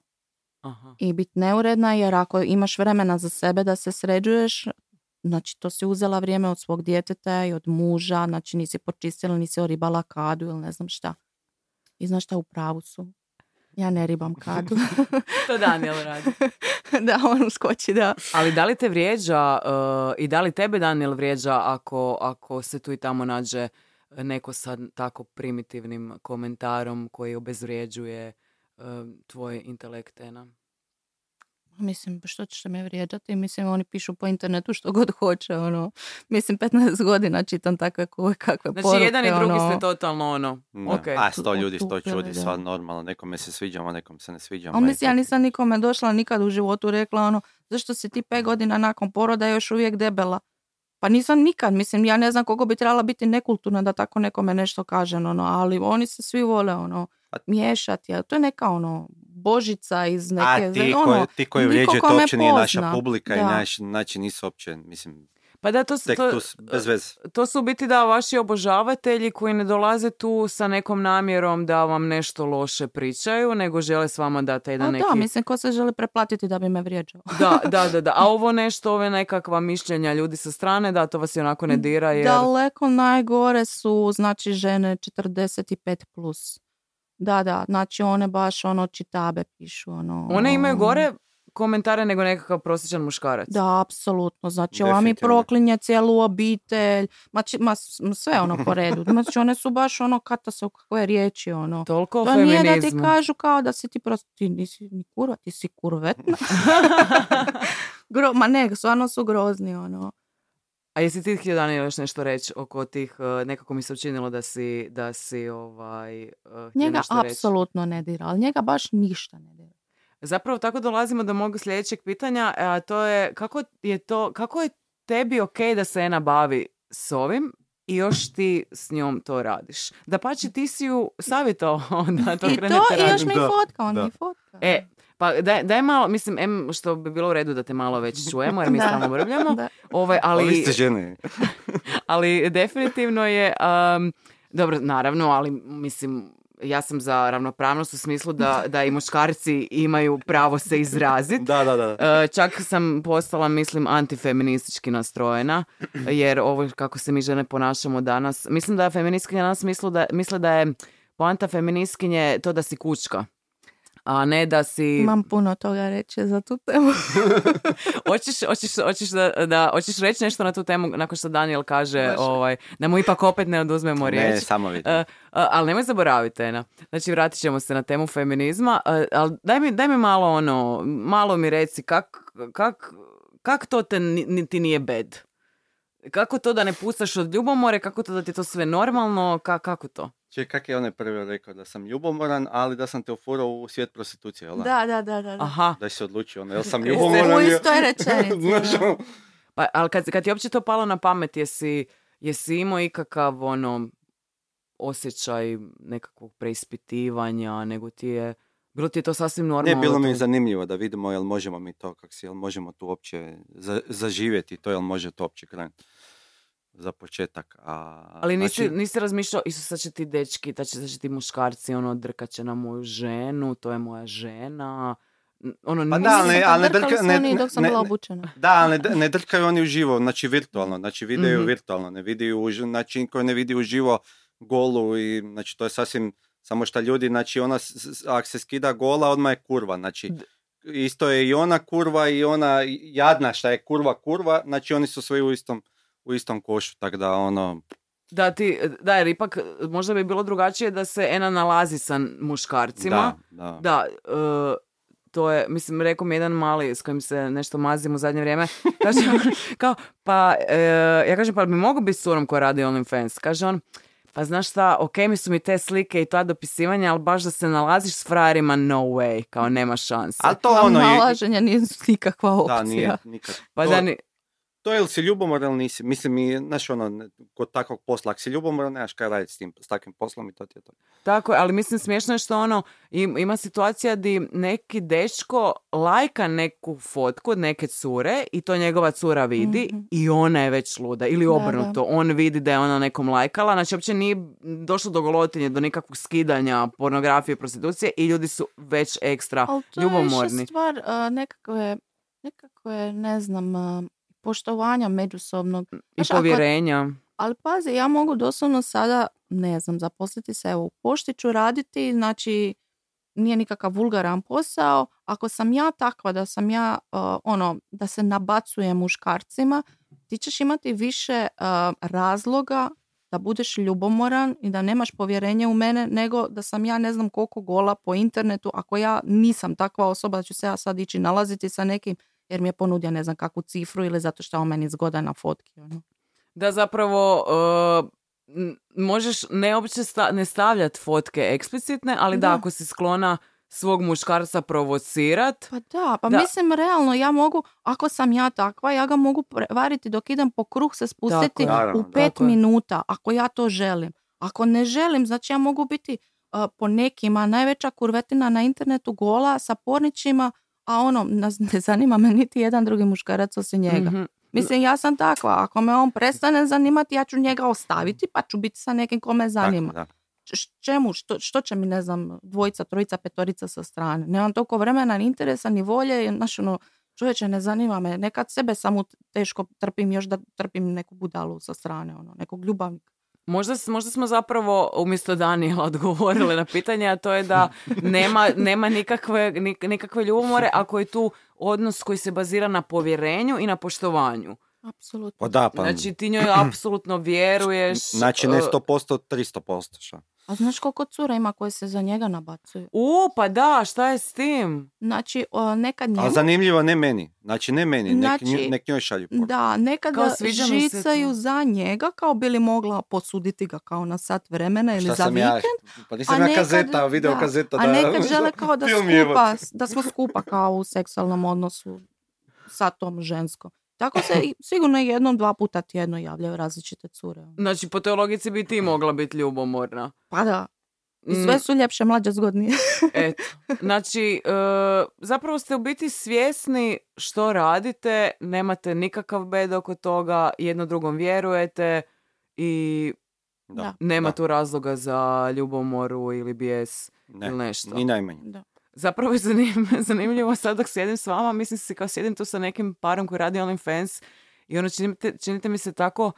Aha. i biti neuredna, jer ako imaš vremena za sebe da se sređuješ, znači to si uzela vrijeme od svog djeteta i od muža, znači nisi počistila, nisi oribala kadu ili ne znam šta. I znaš šta u pravu su? Ja ne ribam kadu. To Daniel radi. da, on uskoči, da. Ali da li te vrijeđa uh, i da li tebe Daniel vrijeđa ako, ako se tu i tamo nađe neko sa tako primitivnim komentarom koji obezvrijeđuje uh, tvoj intelekt, Ena? Mislim, pa što ćete me vrijeđati? Mislim, oni pišu po internetu što god hoće, ono. Mislim, 15 godina čitam takve koje kakve Znači, poruke, jedan i drugi ono. ste totalno ono, Da. ok. A sto ljudi, sto čudi, sva normalno. Nekome se sviđamo, nekom se ne sviđamo. Ali i mislim, ja nisam nikome došla nikad u životu rekla ono, zašto si ti pet godina nakon poroda još uvijek debela? Pa nisam nikad, mislim, ja ne znam koliko bi trebala biti nekulturna da tako nekome nešto kaže, ono, ali oni se svi vole, ono, miješati, a to je neka, ono, Božica iz neke... A ti, ono, koji, ti koji vrijeđaju, to uopće nije naša publika i Da. naš, znači nisu uopće, mislim, Pa da, to, su- tek to, bez veze. to su u biti da vaši obožavatelji koji ne dolaze tu sa nekom namjerom da vam nešto loše pričaju, nego žele s vama dati A jedan neki... da, mislim, ko se želi preplatiti da bi me vrijeđao. Da, da, da, da. A ovo nešto, ove nekakva mišljenja ljudi sa strane, da, to vas i onako ne dira jer... Daleko najgore su, znači, žene 45+. Plus. Da, da, znači one baš ono čitabe pišu, ono... One imaju gore komentare nego nekakav prosječan muškarac. Da, apsolutno. Znači, ova mi proklinje cijelu obitelj, ma, či- ma sve ono po redu. Znači, one su baš ono kata kakve riječi, ono. Toliko o To nije da ti feminizmu. kažu kao da si ti prosto, ti nisi ni kurva, ti si kurvetna. Gro, ma ne, stvarno su grozni, ono. A jesi ti htio Daniel još nešto reći oko tih, uh, nekako mi se učinilo da si, da si ovaj, htio Njega nešto reći. apsolutno ne dira, ali njega baš ništa ne dira. Zapravo tako dolazimo do mog sljedećeg pitanja, a to je kako je to, kako je tebi ok da se Ena bavi s ovim i još ti s njom to radiš. Da pači ti si ju savjetovao da to I krenete to, i još mi Da, fotka, on da. mi fotka. E, pa daj, daj malo, mislim, em, što bi bilo u redu da te malo već čujemo, jer mi Da. stalno brbljamo. Da. Ovaj, Ali vi ali, ste žene. ali definitivno je, um, dobro, naravno, ali mislim, ja sam za ravnopravnost u smislu da, da i muškarci imaju pravo se izraziti. Da, da, da. E, čak sam postala, mislim, antifeministički nastrojena, jer ovo kako se mi žene ponašamo danas, mislim da feministkinje danas misle da, misle da je poanta feministkinje to da si kučka, a ne da si... Imam puno toga reći za tu temu. Hoćeš, hoćeš, hoćeš, da, da, hoćeš reći nešto na tu temu nakon što Daniel kaže ovaj, da mu ipak opet ne oduzmemo riječ? Ne, samo vidim. E, a, ali nemoj zaboraviti, Ena. Znači, vratit ćemo se na temu feminizma, e, ali daj mi, daj mi malo ono, malo mi reci kak, kak, kak to te ni- ti nije bed? Kako to da ne pustaš od ljubomore, kako to da ti je to sve normalno, ka, kako to? Čekaj, kak je onaj prvi rekao da sam ljubomoran, ali da sam te ufurao u svijet prostitucije, jel da? Da, da, da. Aha, Da si se odlučio, ono, jel sam ljubomoran? U istoj rečenici, Znaš, ono, pa, ali kad, kad ti je uopće to palo na pamet, jesi, jesi imao ikakav ono, osjećaj nekakvog preispitivanja, nego ti je, bilo ti je to sasvim normalno? Ne, bilo mi je zanimljivo da vidimo jel možemo mi to, kak si, jel možemo tu uopće za, zaživjeti to, jel može to uopće krenuti za početak. A, Ali nisi, znači, nisi razmišljao, isto sad će ti dečki, da će, će ti muškarci, ono, drkat će na moju ženu, to je moja žena. Ono, Pa da, ali ne- ali ne drka- ne- oni ne- dok sam ne- bila ne- obučena. Da, ali ne, ne drkaju oni uživo, znači virtualno, znači videju Mhm. virtualno, ne vidiju, uži- znači koji ne vidi uživo golu i znači to je sasvim, samo što ljudi, znači ona, ako se skida gola, odmah je kurva, znači isto je i ona kurva i ona jadna šta je kurva kurva, znači oni su svi u istom, u istom košu, tako da ono, Da, ti, da, jer ipak možda bi bilo drugačije da se Ena nalazi sa muškarcima. da, da. Da, e, to je, mislim, rekao mi jedan mali s kojim se nešto mazim u zadnje vrijeme. Kaže, kao, pa, e, ja kažem, pa bi mogu biti s urom koja radi OnlyFans? Kaže on, pa znaš šta, ok mi su mi te slike i ta dopisivanja, ali baš da se nalaziš s frajerima, no way, kao nema šanse. Ali to A ono je, nalaženja nisu nikakva opcija. da, nije nikad. pa to, da ni, to je li si ljubomoran ili nisi, mislim i, znaš ono, kod takvog posla, ako si ljubomoran, nemaš kaj raditi s tim, s takvim poslom i to ti je to. Tako je, ali mislim smiješno je što ono, im- ima situacija di neki dečko lajka neku fotku od neke cure i to njegova cura vidi Mhm. i ona je već luda. Ili Da, obrnuto, on vidi da je ona nekom lajkala, znači uopće nije došlo do golotinje, do nikakvog skidanja pornografije, prostitucije i ljudi su već ekstra Ali to je ljubomorni. stvar uh, nekakve, nekakve, ne znam, uh, poštovanja međusobnog. I Znaš, ako- povjerenja. Ali pazi, ja mogu doslovno sada, ne znam, zaposliti se evo, u pošti ću raditi, znači nije nikakav vulgaran posao. Ako sam ja takva da sam ja, uh, ono, da se nabacujem muškarcima, ti ćeš imati više uh, razloga da budeš ljubomoran i da nemaš povjerenje u mene nego da sam ja ne znam koliko gola po internetu ako ja nisam takva osoba da ću se ja sad ići nalaziti sa nekim jer mi je ponudio ne znam kakvu cifru ili zato što je on meni zgodan na fotki. Ono. Da zapravo uh, možeš ne uopće sta- ne stavljati fotke eksplicitne, ali da, Da. ako si sklona svog muškarca provocirat, Pa da, pa Da. mislim realno ja mogu, ako sam ja takva, ja ga mogu prevariti dok idem po kruh se spustiti Tako u pet tako je. minuta, ako ja to želim. Ako ne želim, znači ja mogu biti a, po nekima najveća kurvetina na internetu gola sa pornićima, a ono, ne zanima me niti jedan drugi muškarac osim njega. Mhm. Mislim, ja sam takva, ako me on prestane zanimati, ja ću njega ostaviti, pa ću biti sa nekim ko me zanima. Tako, da. Č- čemu, što, što će mi, ne znam, dvojica, trojica, petorica sa strane. Nemam toliko vremena, ni interesa, ni volje, znaš, ono, čovječe, ne zanima me, nekad sebe samo teško trpim, još da trpim neku budalu sa strane, ono, nekog ljubavnika. Možda, možda smo zapravo umjesto Danijela odgovorili na pitanje, a to je da nema, nema nikakve, nik- nikakve ljubomore ako je tu odnos koji se bazira na povjerenju i na poštovanju. Apsolutno. Pa da, pa... Znači ti njoj apsolutno vjeruješ. Znači ne e, 100%, 300%. Šta? A znaš koliko cura ima koje se za njega nabacuju? U, pa da, šta je s tim? Znači, o, nekad njemu... Ali zanimljivo ne meni. Znači ne meni, nek, Znači, nju- nek njoj šalju poruku. Da, nekada žicaju za njega kao bi li mogla posuditi ga kao na sat vremena ili Šta za sam ja? vikend. Pa nisam a ja nekad- kazeta, video da, kazeta. A da, nekad žele kao da, skupa, da smo skupa kao u seksualnom odnosu sa tom ženskom. Tako se i sigurno jednom, dva puta tjedno javljaju različite cure. Znači, po toj logici bi ti mogla biti ljubomorna. Pa da, i Mm, sve su ljepše, mlađe, zgodnije. Eto. Znači, e, zapravo ste u biti svjesni što radite, nemate nikakav bed oko toga, jedno drugom vjerujete i Da, nema da. tu razloga za ljubomoru ili bijes Ne, ili nešto. Ni najmanje. Da. Zapravo je zanim, zanimljivo sad dok sjedim s vama, mislim si kao sjedim tu sa nekim parom koji radi OnlyFans i ono činite, činite mi se tako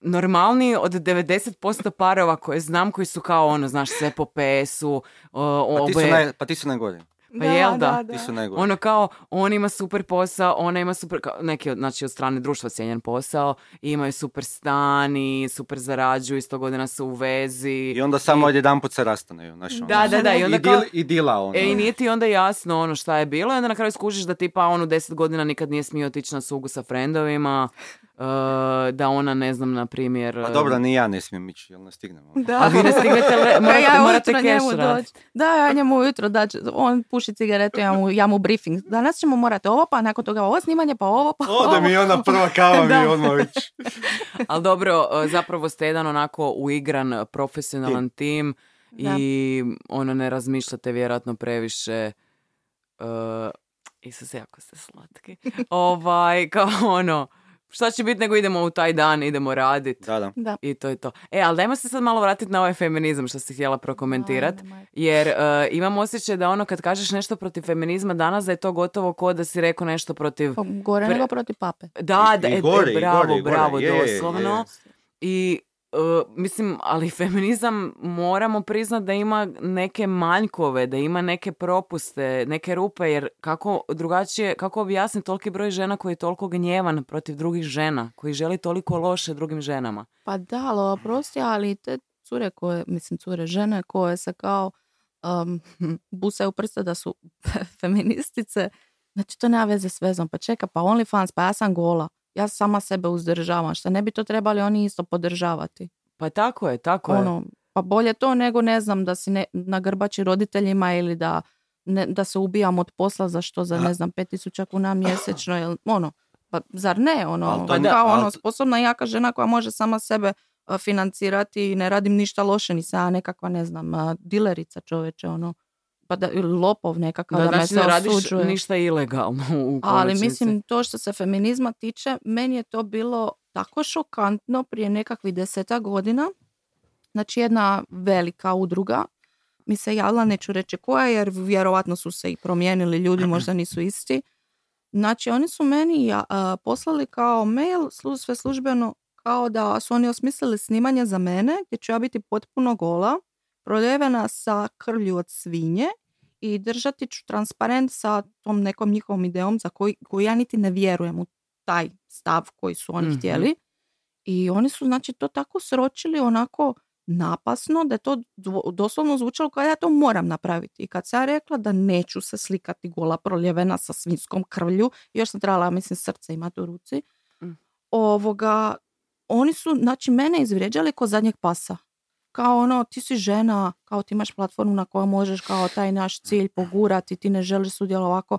normalniji od 90% parova koje znam koji su kao ono, znaš, sve po PS-u, o, Pa ti, su naj, pa ti su najgori. Pa jel da? Ti su najgori. ono kao, on ima super posao, ona ima super, kao, neki od, znači od strane društva cijenjen posao, i imaju super stan i super zarađuju, isto godina su u vezi. I onda samo odjedanput se rastaneju. Znaš, ono. Da, da, da, i onda I, kao- i dila ono. E, i nije ti onda jasno ono šta je bilo i onda na kraju skužiš da tipa on u deset godina nikad nije smio otići na sugu sa frendovima, da ona, ne znam, na primjer... Pa dobro, ni ja ne smijem ići, jel ne stignemo. Da. A vi ne stignete, le- Ja, morate, ja morate njemu doći. Da, ja njemu ujutro daću. On puši cigaretu, ja mu, ja mu briefing. Danas ćemo morati ovo, pa nakon toga ovo snimanje, pa ovo, pa Ode ovo. mi ona prva kava mi odmah već. Ali dobro, e, zapravo ste jedan onako uigran, profesionalan tim, i ono ne razmišljate vjerojatno previše uh, Isuse, jako ste slatki. ovaj, kao ono, šta će biti nego idemo u taj dan, idemo radit. Da, da. Da. I to je to. E, ali dajmo se sad malo vratiti na ovaj feminizam što si htjela prokomentirati. Jer e, imam osjećaj da ono kad kažeš nešto protiv feminizma danas da je to gotovo ko da si rekao nešto protiv... Pa Gore Pre- nego protiv pape. Da, da, i e, e, gore, bravo, gore, i gore. bravo, Je, je, doslovno. I e, mislim, ali feminizam moramo priznat da ima neke manjkove, da ima neke propuste, neke rupe, jer kako drugačije, kako objasniti toliki broj žena koji je toliko gnjevan protiv drugih žena, koji želi toliko loše drugim ženama. Pa da, ali oprosti, ali te cure koje, mislim cure, žene koje se kao um, busaju prste da su feministice, znači to nema veze s vezom. Pa čeka, pa OnlyFans, pa ja sam gola. Ja sama sebe uzdržavam. Šta ne bi to trebali oni isto podržavati? Pa tako je, tako je. Ono, pa bolje to nego ne znam da si ne, na grbači roditeljima ili da, ne, da se ubijam od posla za što za ne znam 5000 kuna mjesečno ili ono pa zar ne ono to ne- kao ono sposobna jaka žena koja može sama sebe a, financirati i ne radim ništa loše ni sa nekakva ne znam a, dilerica čoveče ono pa da ili lopov nekakav Da, da, me znači se ne radiš osuđuje. ništa ilegalno u Ali mislim, to što se feminizma tiče, meni je to bilo tako šokantno prije nekakvih deseta godina. Znači jedna velika udruga mi se javila, neću reći koja, jer vjerovatno su se i promijenili ljudi, možda nisu isti. Znači oni su meni ja- a, poslali kao mail, slu- sve službeno, kao da su oni osmislili snimanje za mene, gdje ću ja biti potpuno gola, proljevena sa krvlju od svinje i držati ću transparent sa tom nekom njihovom idejom za koji, koju ja niti ne vjerujem u taj stav koji su oni Mhm. htjeli. I oni su znači to tako sročili onako napasno da je to doslovno zvučalo kao ja to moram napraviti. I kad sam ja rekla da neću se slikati gola proljevena sa svinskom krvlju, još sam trebala, mislim, srce imati u ruci, Mm. ovoga, oni su, znači, mene izvrijeđali ko zadnjeg pasa. Kao ono, ti si žena, kao ti imaš platformu na kojoj možeš kao taj naš cilj pogurati, ti ne želiš sudjelovati ovako.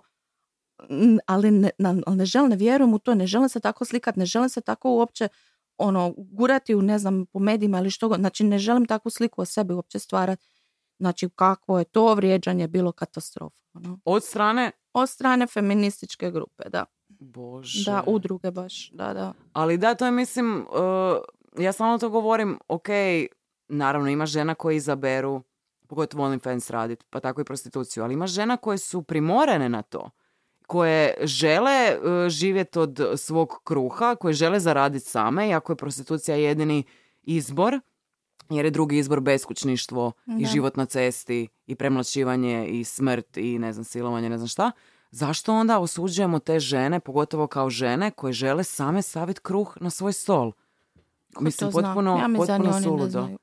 Ali ne, ali ne želim, ne vjerujem u to, ne želim se tako slikati, ne želim se tako uopće ono, gurati u, ne znam, po medijima ili što god. Znači, ne želim takvu sliku o sebi uopće stvarati. Znači, kakvo je to vrijeđanje bilo katastrofa. ono. Od strane, Od strane feminističke grupe, da. bože. Da, udruge baš, da, da. Ali da, to je mislim, uh, ja samo to govorim, ok, naravno ima žena koji izaberu, pogotovo OnlyFans raditi, pa tako i prostituciju, ali ima žena koje su primorene na to, koje žele uh, živjeti od svog kruha, koje žele zaraditi same, iako je prostitucija jedini izbor, jer je drugi izbor beskućništvo i život na cesti i premlaćivanje i smrt i ne znam silovanje, ne znam šta. Zašto onda osuđujemo te žene, pogotovo kao žene koje žele same staviti kruh na svoj stol? Ko Mislim, to zna? potpuno, ja mislim da ni potpuno oni ne suludo. znaju.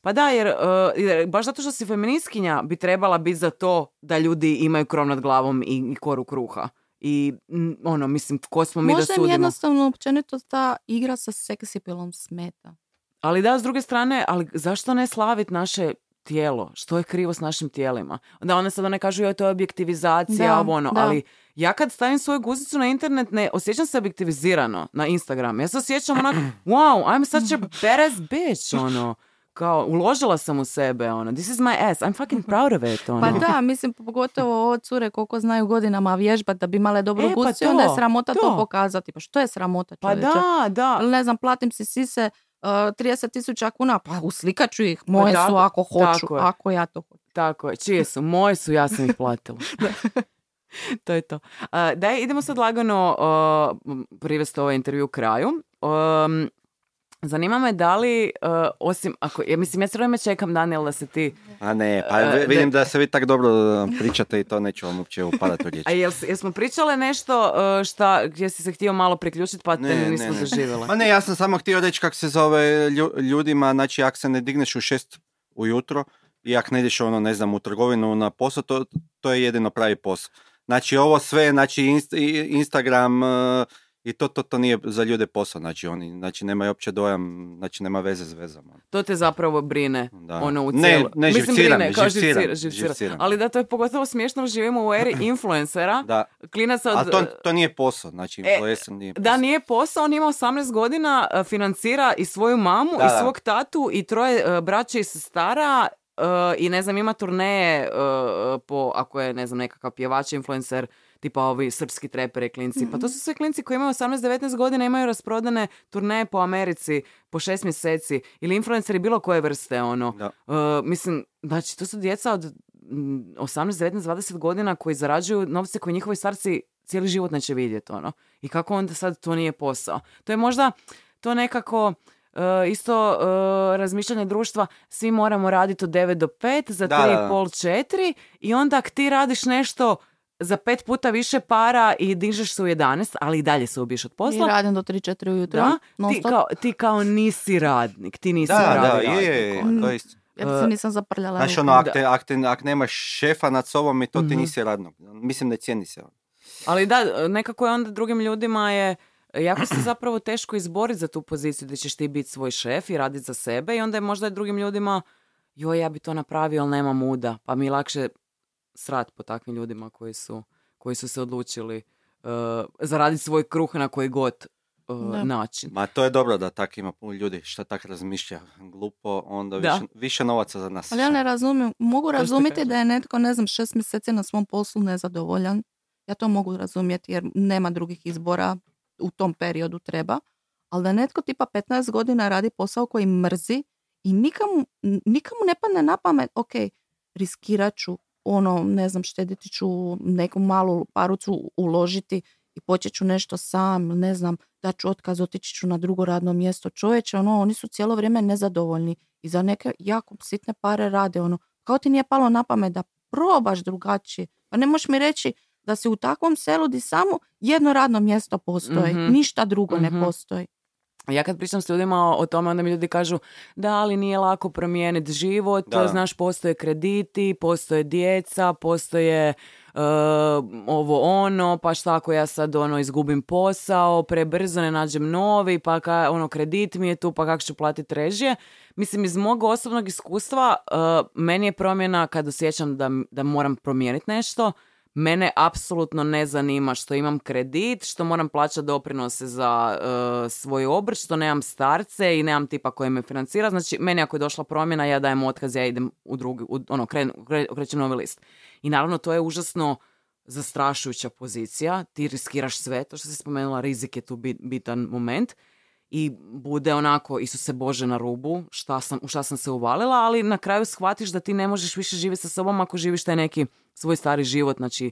Pa da, jer, uh, jer baš zato što si feministkinja bi trebala biti za to da ljudi imaju krov nad glavom i, i koru kruha. I ono, mislim, ko smo mi Možda da im sudimo. jednostavno općenito ta igra sa seksipilom smeta. Ali da, s druge strane, ali zašto ne slaviti naše tijelo? Što je krivo s našim tijelima? Da, one sad one kažu, joj, to je objektivizacija, Da, ovo ono, da. ali ja kad stavim svoju guzicu na internet, ne osjećam se objektivizirano na Instagram. Ja se osjećam onak, wow, I'm such a badass bitch, ono. Kao, uložila sam u sebe, ono, this is my ass, I'm fucking proud of it, ono. Pa da, mislim, pogotovo ovo cure koliko znaju godinama vježbat da bi imale dobru E, pa guzicu i to, onda je sramota to, to. pokazati. Pa što je sramota Pa čovječe? da, da. Ali ne znam, platim si sise 30 tisuća kuna, pa uslikat ću ih. Moje tako- su ako hoću, tako ako ja to hoću. Tako je, čije su? Moje su, ja sam ih platila. to je to. A, daj, idemo sad lagano uh, privesti ovaj intervju kraju. Um, zanima me da li, uh, osim, ako, ja mislim, ja cijelo vrijeme čekam, Daniel, da se ti... A ne, pa E, vi- vidim da se vi tak dobro uh, pričate i to neću vam uopće upadati u riječ. A jel, jesmo pričale nešto uh, šta, gdje si se htio malo priključiti, pa te Ne, nismo ne, ne. zaživjela? Ma ne, ja sam samo htio reći kako se zove lju- ljudima, znači ako se ne digneš u šest ujutro i ako ne ideš ono, ne znam, u trgovinu na posao, to, to je jedino pravi posao. Znači ovo sve, znači inst- Instagram uh, i to, to, to nije za ljude posao, znači oni, znači nemaju uopće dojam, znači nema veze s vezama. To te zapravo brine, Da. ono u Ne, cijelo... ne, Mislim, živciram, brine, kao živciram, živcira, živcira. živciram. Ali da, to je pogotovo smiješno, živimo u eri influencera. Da, Klinac od... ali to, to nije posao, znači E, influencer nije posao. Da, nije posao, on ima 18 godina, e, financira i svoju mamu, Da, i svog tatu, i troje e, braće i sestara, e, i ne znam, ima turneje e, po, ako je, ne znam, nekakav pjevač, influencer, tipa ovi srpski treperi, klinci. Pa to su sve klinci koji imaju 18-19 godina, imaju rasprodane turneje po Americi po šest mjeseci. Ili influenceri bilo koje vrste, ono. Da. E, mislim, znači, to su djeca od mm, 18, 19, 20 godina koji zarađuju novce koje njihovi starci cijeli život neće vidjeti, ono. I kako onda sad to nije posao? To je možda to nekako e, isto e, razmišljanje društva, svi moramo raditi od 9 do 5, za Da, 3 da, da. i pol, 4 i onda ti radiš nešto za pet puta više para i dižeš se u 11, ali i dalje se ubiješ od I posla. radim do 3-4 ujutro. Da, non ti stop. kao, ti kao nisi radnik, ti nisi Da, da, pravi je, je, je, radnik, ono. to je isto. Ja se nisam zaprljala. Znaš, ono, ak, te, ak, te, ak nemaš šefa nad sobom i to ti Mhm. nisi radnog. Mislim, ne cijeni se. ono. Ali da, nekako je onda drugim ljudima je jako se zapravo teško izboriti za tu poziciju da ćeš ti biti svoj šef i raditi za sebe i onda je možda i drugim ljudima joj, ja bi to napravio, ali nema muda. Pa mi je lakše srat po takvim ljudima koji su, koji su se odlučili uh, zaraditi svoj kruh na koji god uh, Da. način. Ma to je dobro da tak ima puno ljudi što tak razmišlja glupo, onda Da. više, više novaca za nas. Ali ja ne razumijem, mogu razumjeti da je netko, ne znam, šest mjeseci na svom poslu nezadovoljan. Ja to mogu razumjeti jer nema drugih izbora, u tom periodu treba. Ali da netko tipa 15 godina radi posao koji mrzi i nikamu, nikamu ne padne na pamet, ok, riskirat ću, ono, ne znam, štediti ću neku malu parucu uložiti i počet ću nešto sam, ne znam, da ću otkaz, otići ću na drugo radno mjesto. Čovječe, ono, oni su cijelo vrijeme nezadovoljni i za neke jako sitne pare rade, ono, kao ti nije palo na pamet da probaš drugačije. Pa ne možeš mi reći da si u takvom selu di samo jedno radno mjesto postoji, Mhm. ništa drugo Mhm. ne postoji. Ja kad pričam s ljudima o, tome, onda mi ljudi kažu da, ali nije lako promijeniti život, Da. znaš, postoje krediti, postoje djeca, postoje e, ovo ono, pa šta ako ja sad ono izgubim posao, prebrzo ne nađem novi, pa ka, ono kredit mi je tu, pa kako ću platiti režije. Mislim, iz mog osobnog iskustva, e, meni je promjena kad osjećam da, da moram promijeniti nešto, Mene apsolutno ne zanima što imam kredit, što moram plaćati doprinose za e, svoj obrt, što nemam starce i nemam tipa koji me financira. Znači, meni ako je došla promjena, ja dajem otkaz, ja idem u drugi, u, ono, kren, kre- krećem novi list. I naravno, to je užasno zastrašujuća pozicija. Ti riskiraš sve, to što si spomenula, rizik je tu bit- bitan moment i bude onako, Isuse Bože, na rubu, šta sam, u šta sam se uvalila, ali na kraju shvatiš da ti ne možeš više živjeti sa sobom ako živiš taj neki svoj stari život, znači,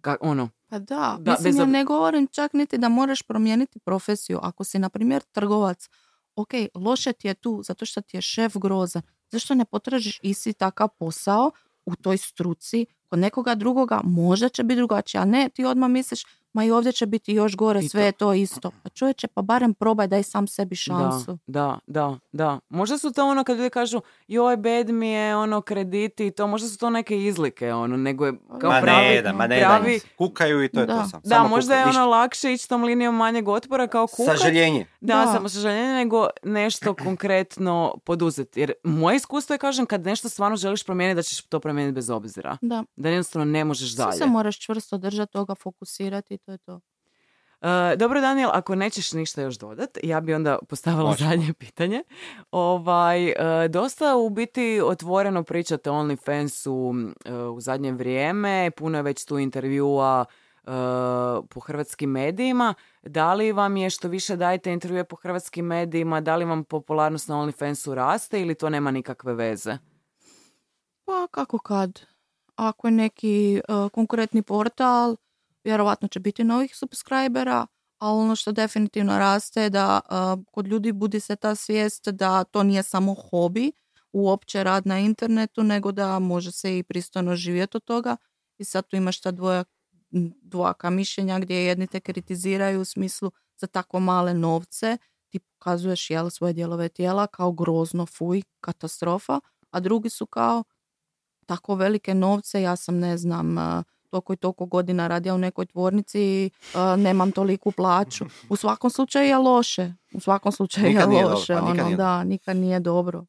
ka, ono, Pa da, Da, mislim bez ja ne govorim čak niti da moraš promijeniti profesiju. Ako si, na primjer, trgovac, ok, loše ti je tu zato što ti je šef grozan. Zašto ne potražiš isti takav posao u toj struci kod nekoga drugoga možda će biti drugačije, a ne ti odmah misliš ma i ovdje će biti još gore, I sve to- je to isto. Pa čovječe, pa barem probaj daj sam sebi šansu. Da, da, da, da. Možda su to ono kad ljudi kažu joj bed mi je ono krediti i to, možda su to neke izlike ono, nego je kao Ma pravi, ne da, ma ne pravi, da. Kukaju i to je Da. to sam. Da, Samo možda je ono lakše ići tom linijom manjeg otpora kao kukat. Sažaljenje. Da, Da. samo sažaljenje, nego nešto konkretno poduzeti. Jer moje iskustvo je, kažem, kad nešto stvarno želiš promijeniti, da ćeš to promijeniti bez obzira. Da. Da jednostavno ne možeš Sve dalje. se moraš čvrsto držati toga, fokusirati to je to. E, dobro, Daniel, ako nećeš ništa još dodat, ja bi onda postavila Možemo. zadnje pitanje. Ovaj, e, dosta u biti otvoreno pričate o OnlyFansu e, u zadnje vrijeme, puno je već tu intervjua po hrvatskim medijima. Da li vam je što više dajete intervjue po hrvatskim medijima, da li vam popularnost na OnlyFansu raste ili to nema nikakve veze? Pa kako kad? Ako je neki uh, konkurentni portal, vjerovatno će biti novih subscribera, ali ono što definitivno raste je da uh, kod ljudi budi se ta svijest da to nije samo hobi, uopće rad na internetu, nego da može se i pristojno živjeti od toga. I sad tu imaš ta dvoja, dvojaka mišljenja gdje jedni te kritiziraju u smislu za tako male novce, ti pokazuješ jel, svoje dijelove tijela kao grozno, fuj, katastrofa, a drugi su kao tako velike novce, ja sam ne znam, a, toliko i toliko godina radija u nekoj tvornici, a, nemam toliku plaću. U svakom slučaju je loše. U svakom slučaju Nikad je nije dobro, loše. pa nikad ono, nije da, nikad nije dobro.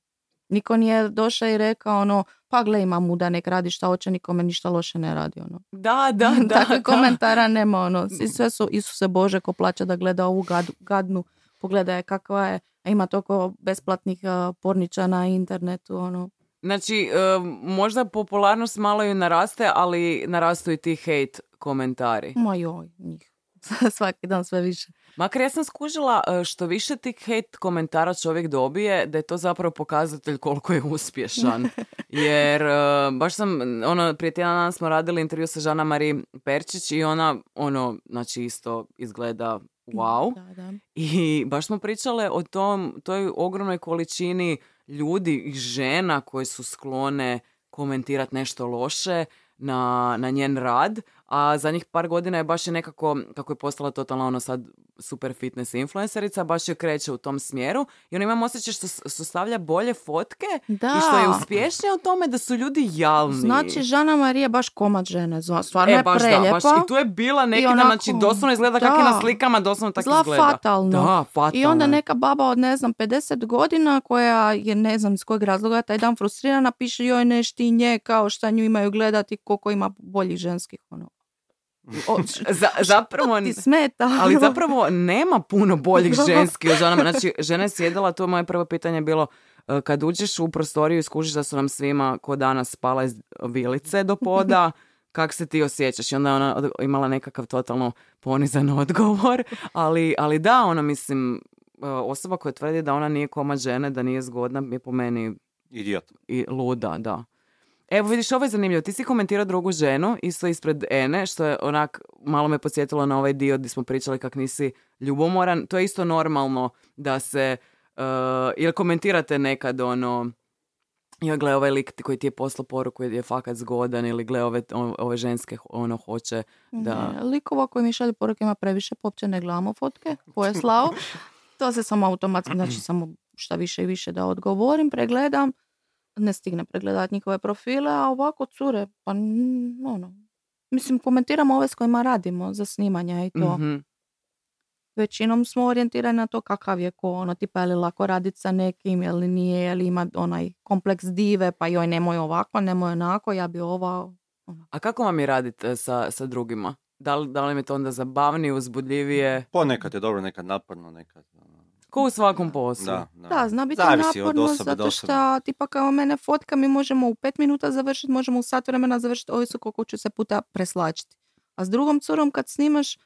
Niko nije došao i rekao ono, pa gle ima mu da nek radi šta hoće, nikome ništa loše ne radi. Ono. Da, da, da. Takvih komentara nema. Ono. I sve su Isuse Bože ko plaća da gleda ovu gad- gadnu. Pogleda je kakva je. A ima toliko besplatnih a, porniča na internetu. Ono. Znači, e, možda popularnost malo i naraste, ali narastu i ti hate komentari. Ma joj, njih. Svaki dan sve više. Makar ja sam skužila e, što više tih hate komentara čovjek dobije, da je to zapravo pokazatelj koliko je uspješan. Jer e, baš sam, ono, prije tjedan dana smo radili intervju sa Žana Marie Perčić i ona, ono, znači isto izgleda wow. Da, da. I baš smo pričale o tom, toj ogromnoj količini ljudi i žena koje su sklone komentirati nešto loše na, na njen rad, a zadnjih par godina je baš je nekako, kako je postala totalno ono sad super fitness influencerica, baš je kreće u tom smjeru i ona imam osjećaj što, što stavlja bolje fotke Da. i što je uspješnija u tome da su ljudi jalni. Znači, Žana Marija je baš komad žene. Stvarno e, je baš preljepa. da, baš. I tu je bila neki dan, onako, znači doslovno izgleda kako je na slikama, doslovno tako Zla izgleda. fatalno. Da, fatalno. I onda je. neka baba od, ne znam, 50 godina koja je, ne znam, iz kojeg razloga taj dan frustrirana, piše joj nešti nje, kao šta nju imaju gledati, koliko ima boljih ženskih, ono. O, Za, zapravo, ti smeta? ali zapravo nema puno boljih Da. ženski od ženama. Znači, žena je sjedila, to je moje prvo pitanje bilo, e, kad uđeš u prostoriju i skužiš da su nam svima ko danas spala iz vilice do poda, kak se ti osjećaš? I onda je ona imala nekakav totalno ponizan odgovor, ali, ali da, ona mislim, e, osoba koja tvrdi da ona nije komad žene, da nije zgodna, je po meni Idiot. i luda, da. Evo vidiš, ovo je zanimljivo. Ti si komentirao drugu ženu, isto ispred Ene, što je onak, malo me podsjetilo na ovaj dio gdje smo pričali kak nisi ljubomoran. To je isto normalno da se, uh, jer komentirate nekad ono, joj gle ovaj lik koji ti je poslao poruku je fakat zgodan ili gle ove, ove ženske ono hoće da... Ne, likova koji mi šalju poruke ima previše, uopće ne gledamo fotke, ko je slao. To se samo automatski, znači samo šta više i više da odgovorim, pregledam, ne stigne pregledati njihove profile, a ovako cure, pa ono, mislim komentiramo ove s kojima radimo za snimanja i to. Mhm. Većinom smo orijentirani na to kakav je ko, ono, tipa je li lako raditi sa nekim, je li nije, je li ima onaj kompleks dive, pa joj nemoj ovako, nemoj onako, ja bi ova, A kako vam je raditi sa, sa drugima? Da li, da li mi je to onda zabavnije, uzbudljivije? Ponekad je dobro, nekad naporno, nekad... ono, Ko u svakom poslu. Da, da. Da, zna biti Zavisi od naporno osobe do zato osobe. što tipa kao mene fotka mi možemo u pet minuta završiti, možemo u sat vremena završiti, ovisno koliko ću se puta preslačiti. A s drugom curom kad snimaš,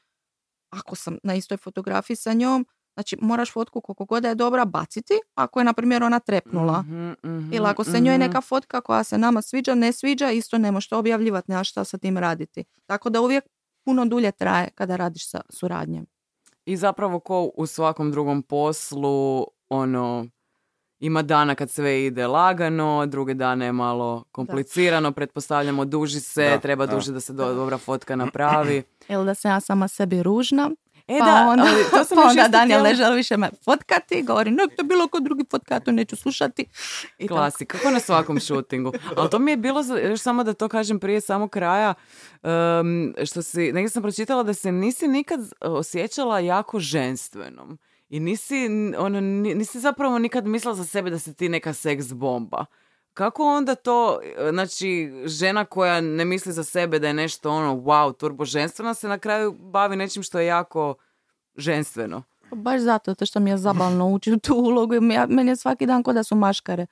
ako sam na istoj fotografiji sa njom, znači moraš fotku koliko god da je dobra baciti, ako je na primjer ona trepnula. Mhm, mhm, Ili ako se njoj mhm. neka fotka koja se nama sviđa, ne sviđa, isto ne možeš to objavljivati, nemaš šta sa tim raditi. Tako da uvijek puno dulje traje kada radiš sa suradnjem. I zapravo ko u svakom drugom poslu, ono, ima dana kad sve ide lagano, druge dane je malo komplicirano, pretpostavljamo duži se, Da, treba da. duže da se do- dobra fotka napravi. Ili da sam ja sama sebi ružna, E pa da, onda, ali to sam pa onda Daniel ne želi više me fotkati, govori, no to bilo kod drugi to neću slušati. I tako. Klasik, kako na svakom šutingu. Ali to mi je bilo, još samo da to kažem prije samog kraja, em, što si, negdje sam pročitala da se nisi nikad osjećala jako ženstvenom. I nisi, ono, ni- nisi zapravo nikad mislila za sebe da si ti neka seks bomba. Kako onda to, e, znači, žena koja ne misli za sebe da je nešto ono, wow, turbo ženstvena, se na kraju bavi nečim što je jako ženstveno. Pa Baš zato, zato što mi je zabavno ući u tu ulogu. Ja, meni je svaki dan ko da su maškare.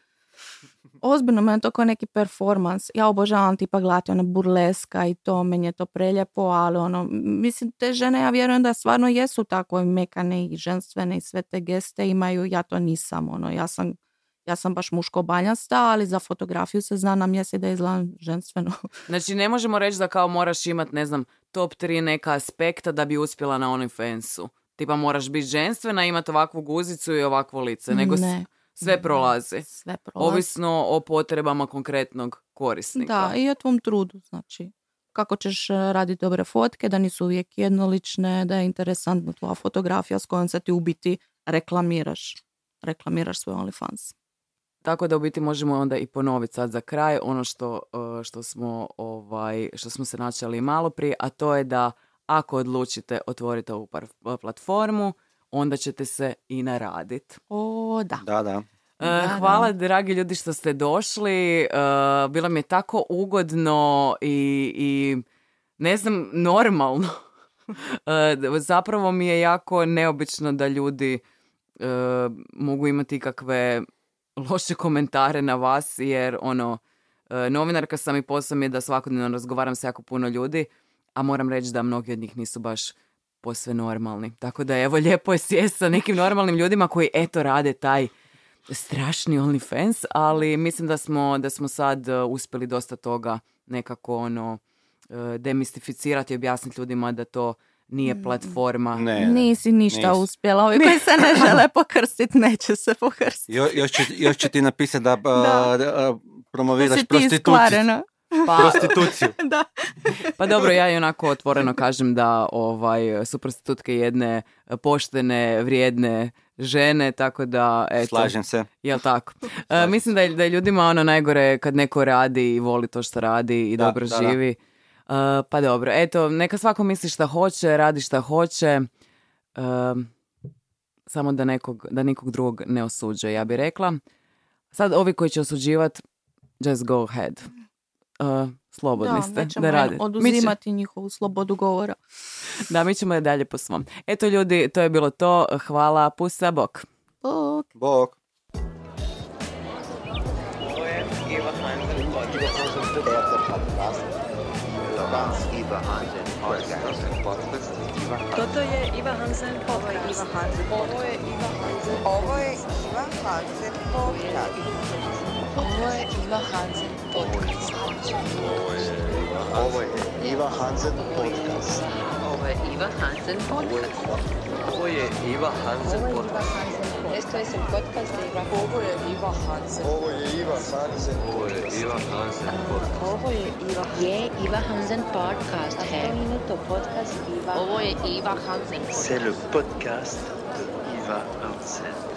Ozbiljno, meni je to kao neki performans. Ja obožavam tipa gledati ono burleska i to, meni je to preljepo, ali ono, mislim, te žene, ja vjerujem da stvarno jesu tako mekane i ženstvene i sve te geste imaju, ja to nisam, ono, ja sam ja sam baš muško baljasta, ali za fotografiju se zna na mjese da izgledam ženstveno. Znači, ne možemo reći da kao moraš imat, ne znam, top 3 neka aspekta da bi uspjela na OnlyFansu. Tipa moraš biti ženstvena, imati ovakvu guzicu i ovakvo lice, nego Ne. sve prolazi. Sve prolazi. Ovisno o potrebama konkretnog korisnika. Da, i o tvom trudu, znači. Kako ćeš e, raditi dobre fotke, da nisu uvijek jednolične, da je interesantna tvoja fotografija s kojom se ti u biti reklamiraš. Reklamiraš svoj OnlyFans. Tako da u biti možemo onda i ponoviti sad za kraj ono što, uh, što, smo, ovaj, što smo se načeli malo prije, a to je da ako odlučite otvoriti ovu par- platformu, onda ćete se i naraditi. O, da. Da, da. E, Da, Hvala dragi ljudi što ste došli. E, Bilo mi je tako ugodno i, i ne znam, normalno. E, Zapravo mi je jako neobično da ljudi e, mogu imati ikakve loše komentare na vas jer ono, e, novinarka sam i posao mi je da svakodnevno razgovaram s jako puno ljudi, a moram reći da mnogi od njih nisu baš posve normalni. Tako da evo lijepo je sjest sa nekim normalnim ljudima koji eto rade taj strašni OnlyFans, ali mislim da smo, da smo sad e, uspjeli dosta toga nekako ono e, demistificirati i objasniti ljudima da to nije platforma. Ne, ne. Nisi ništa Nisi. uspjela. Ovi koji se ne žele pokrstiti, neće se pokrstiti. Jo, još, će, još će ti napisati da, Da. promoviraš Da ti prostituciju. Pa, Prostituciju. da. pa dobro, ja i onako otvoreno kažem da ovaj, su prostitutke jedne poštene, vrijedne žene, tako da eto. Slažem se. Jel tako? E, mislim da je, da je ljudima ono najgore kad neko radi i voli to što radi i Da, dobro da, da. E, pa dobro, eto, neka svako misli šta hoće, radi šta hoće. E, samo da, nekog, da nikog drugog ne osuđuje, ja bih rekla. Sad ovi koji će osuđivat, just go ahead. E, slobodni Da, ste nećemo da im radite. Mi će- oduzimati njihovu slobodu govora. da, mi ćemo dalje po svom. Eto ljudi, to je bilo to. Hvala, pusa, bok. Bok. Bog. Iva Hansen podcast. Toto je Iva Hansen podcast. Ovo je Iva Hansen. Ovo je Iva Hansen podcast. Ovo je Iva Hansen podcast. Ovo je Iva Hansen podcast. Ovo je Iva Hansen podcast. Iva Hansen podcast. Esto es el podcast de Iva Ovo je Iva Hansen. Iva Hansen Iva Hansen podcast. Ovo je Iva ये Iva Hansen podcast है podcast Iva Ovo je Iva Hansen C'est le podcast de Iva Hansen.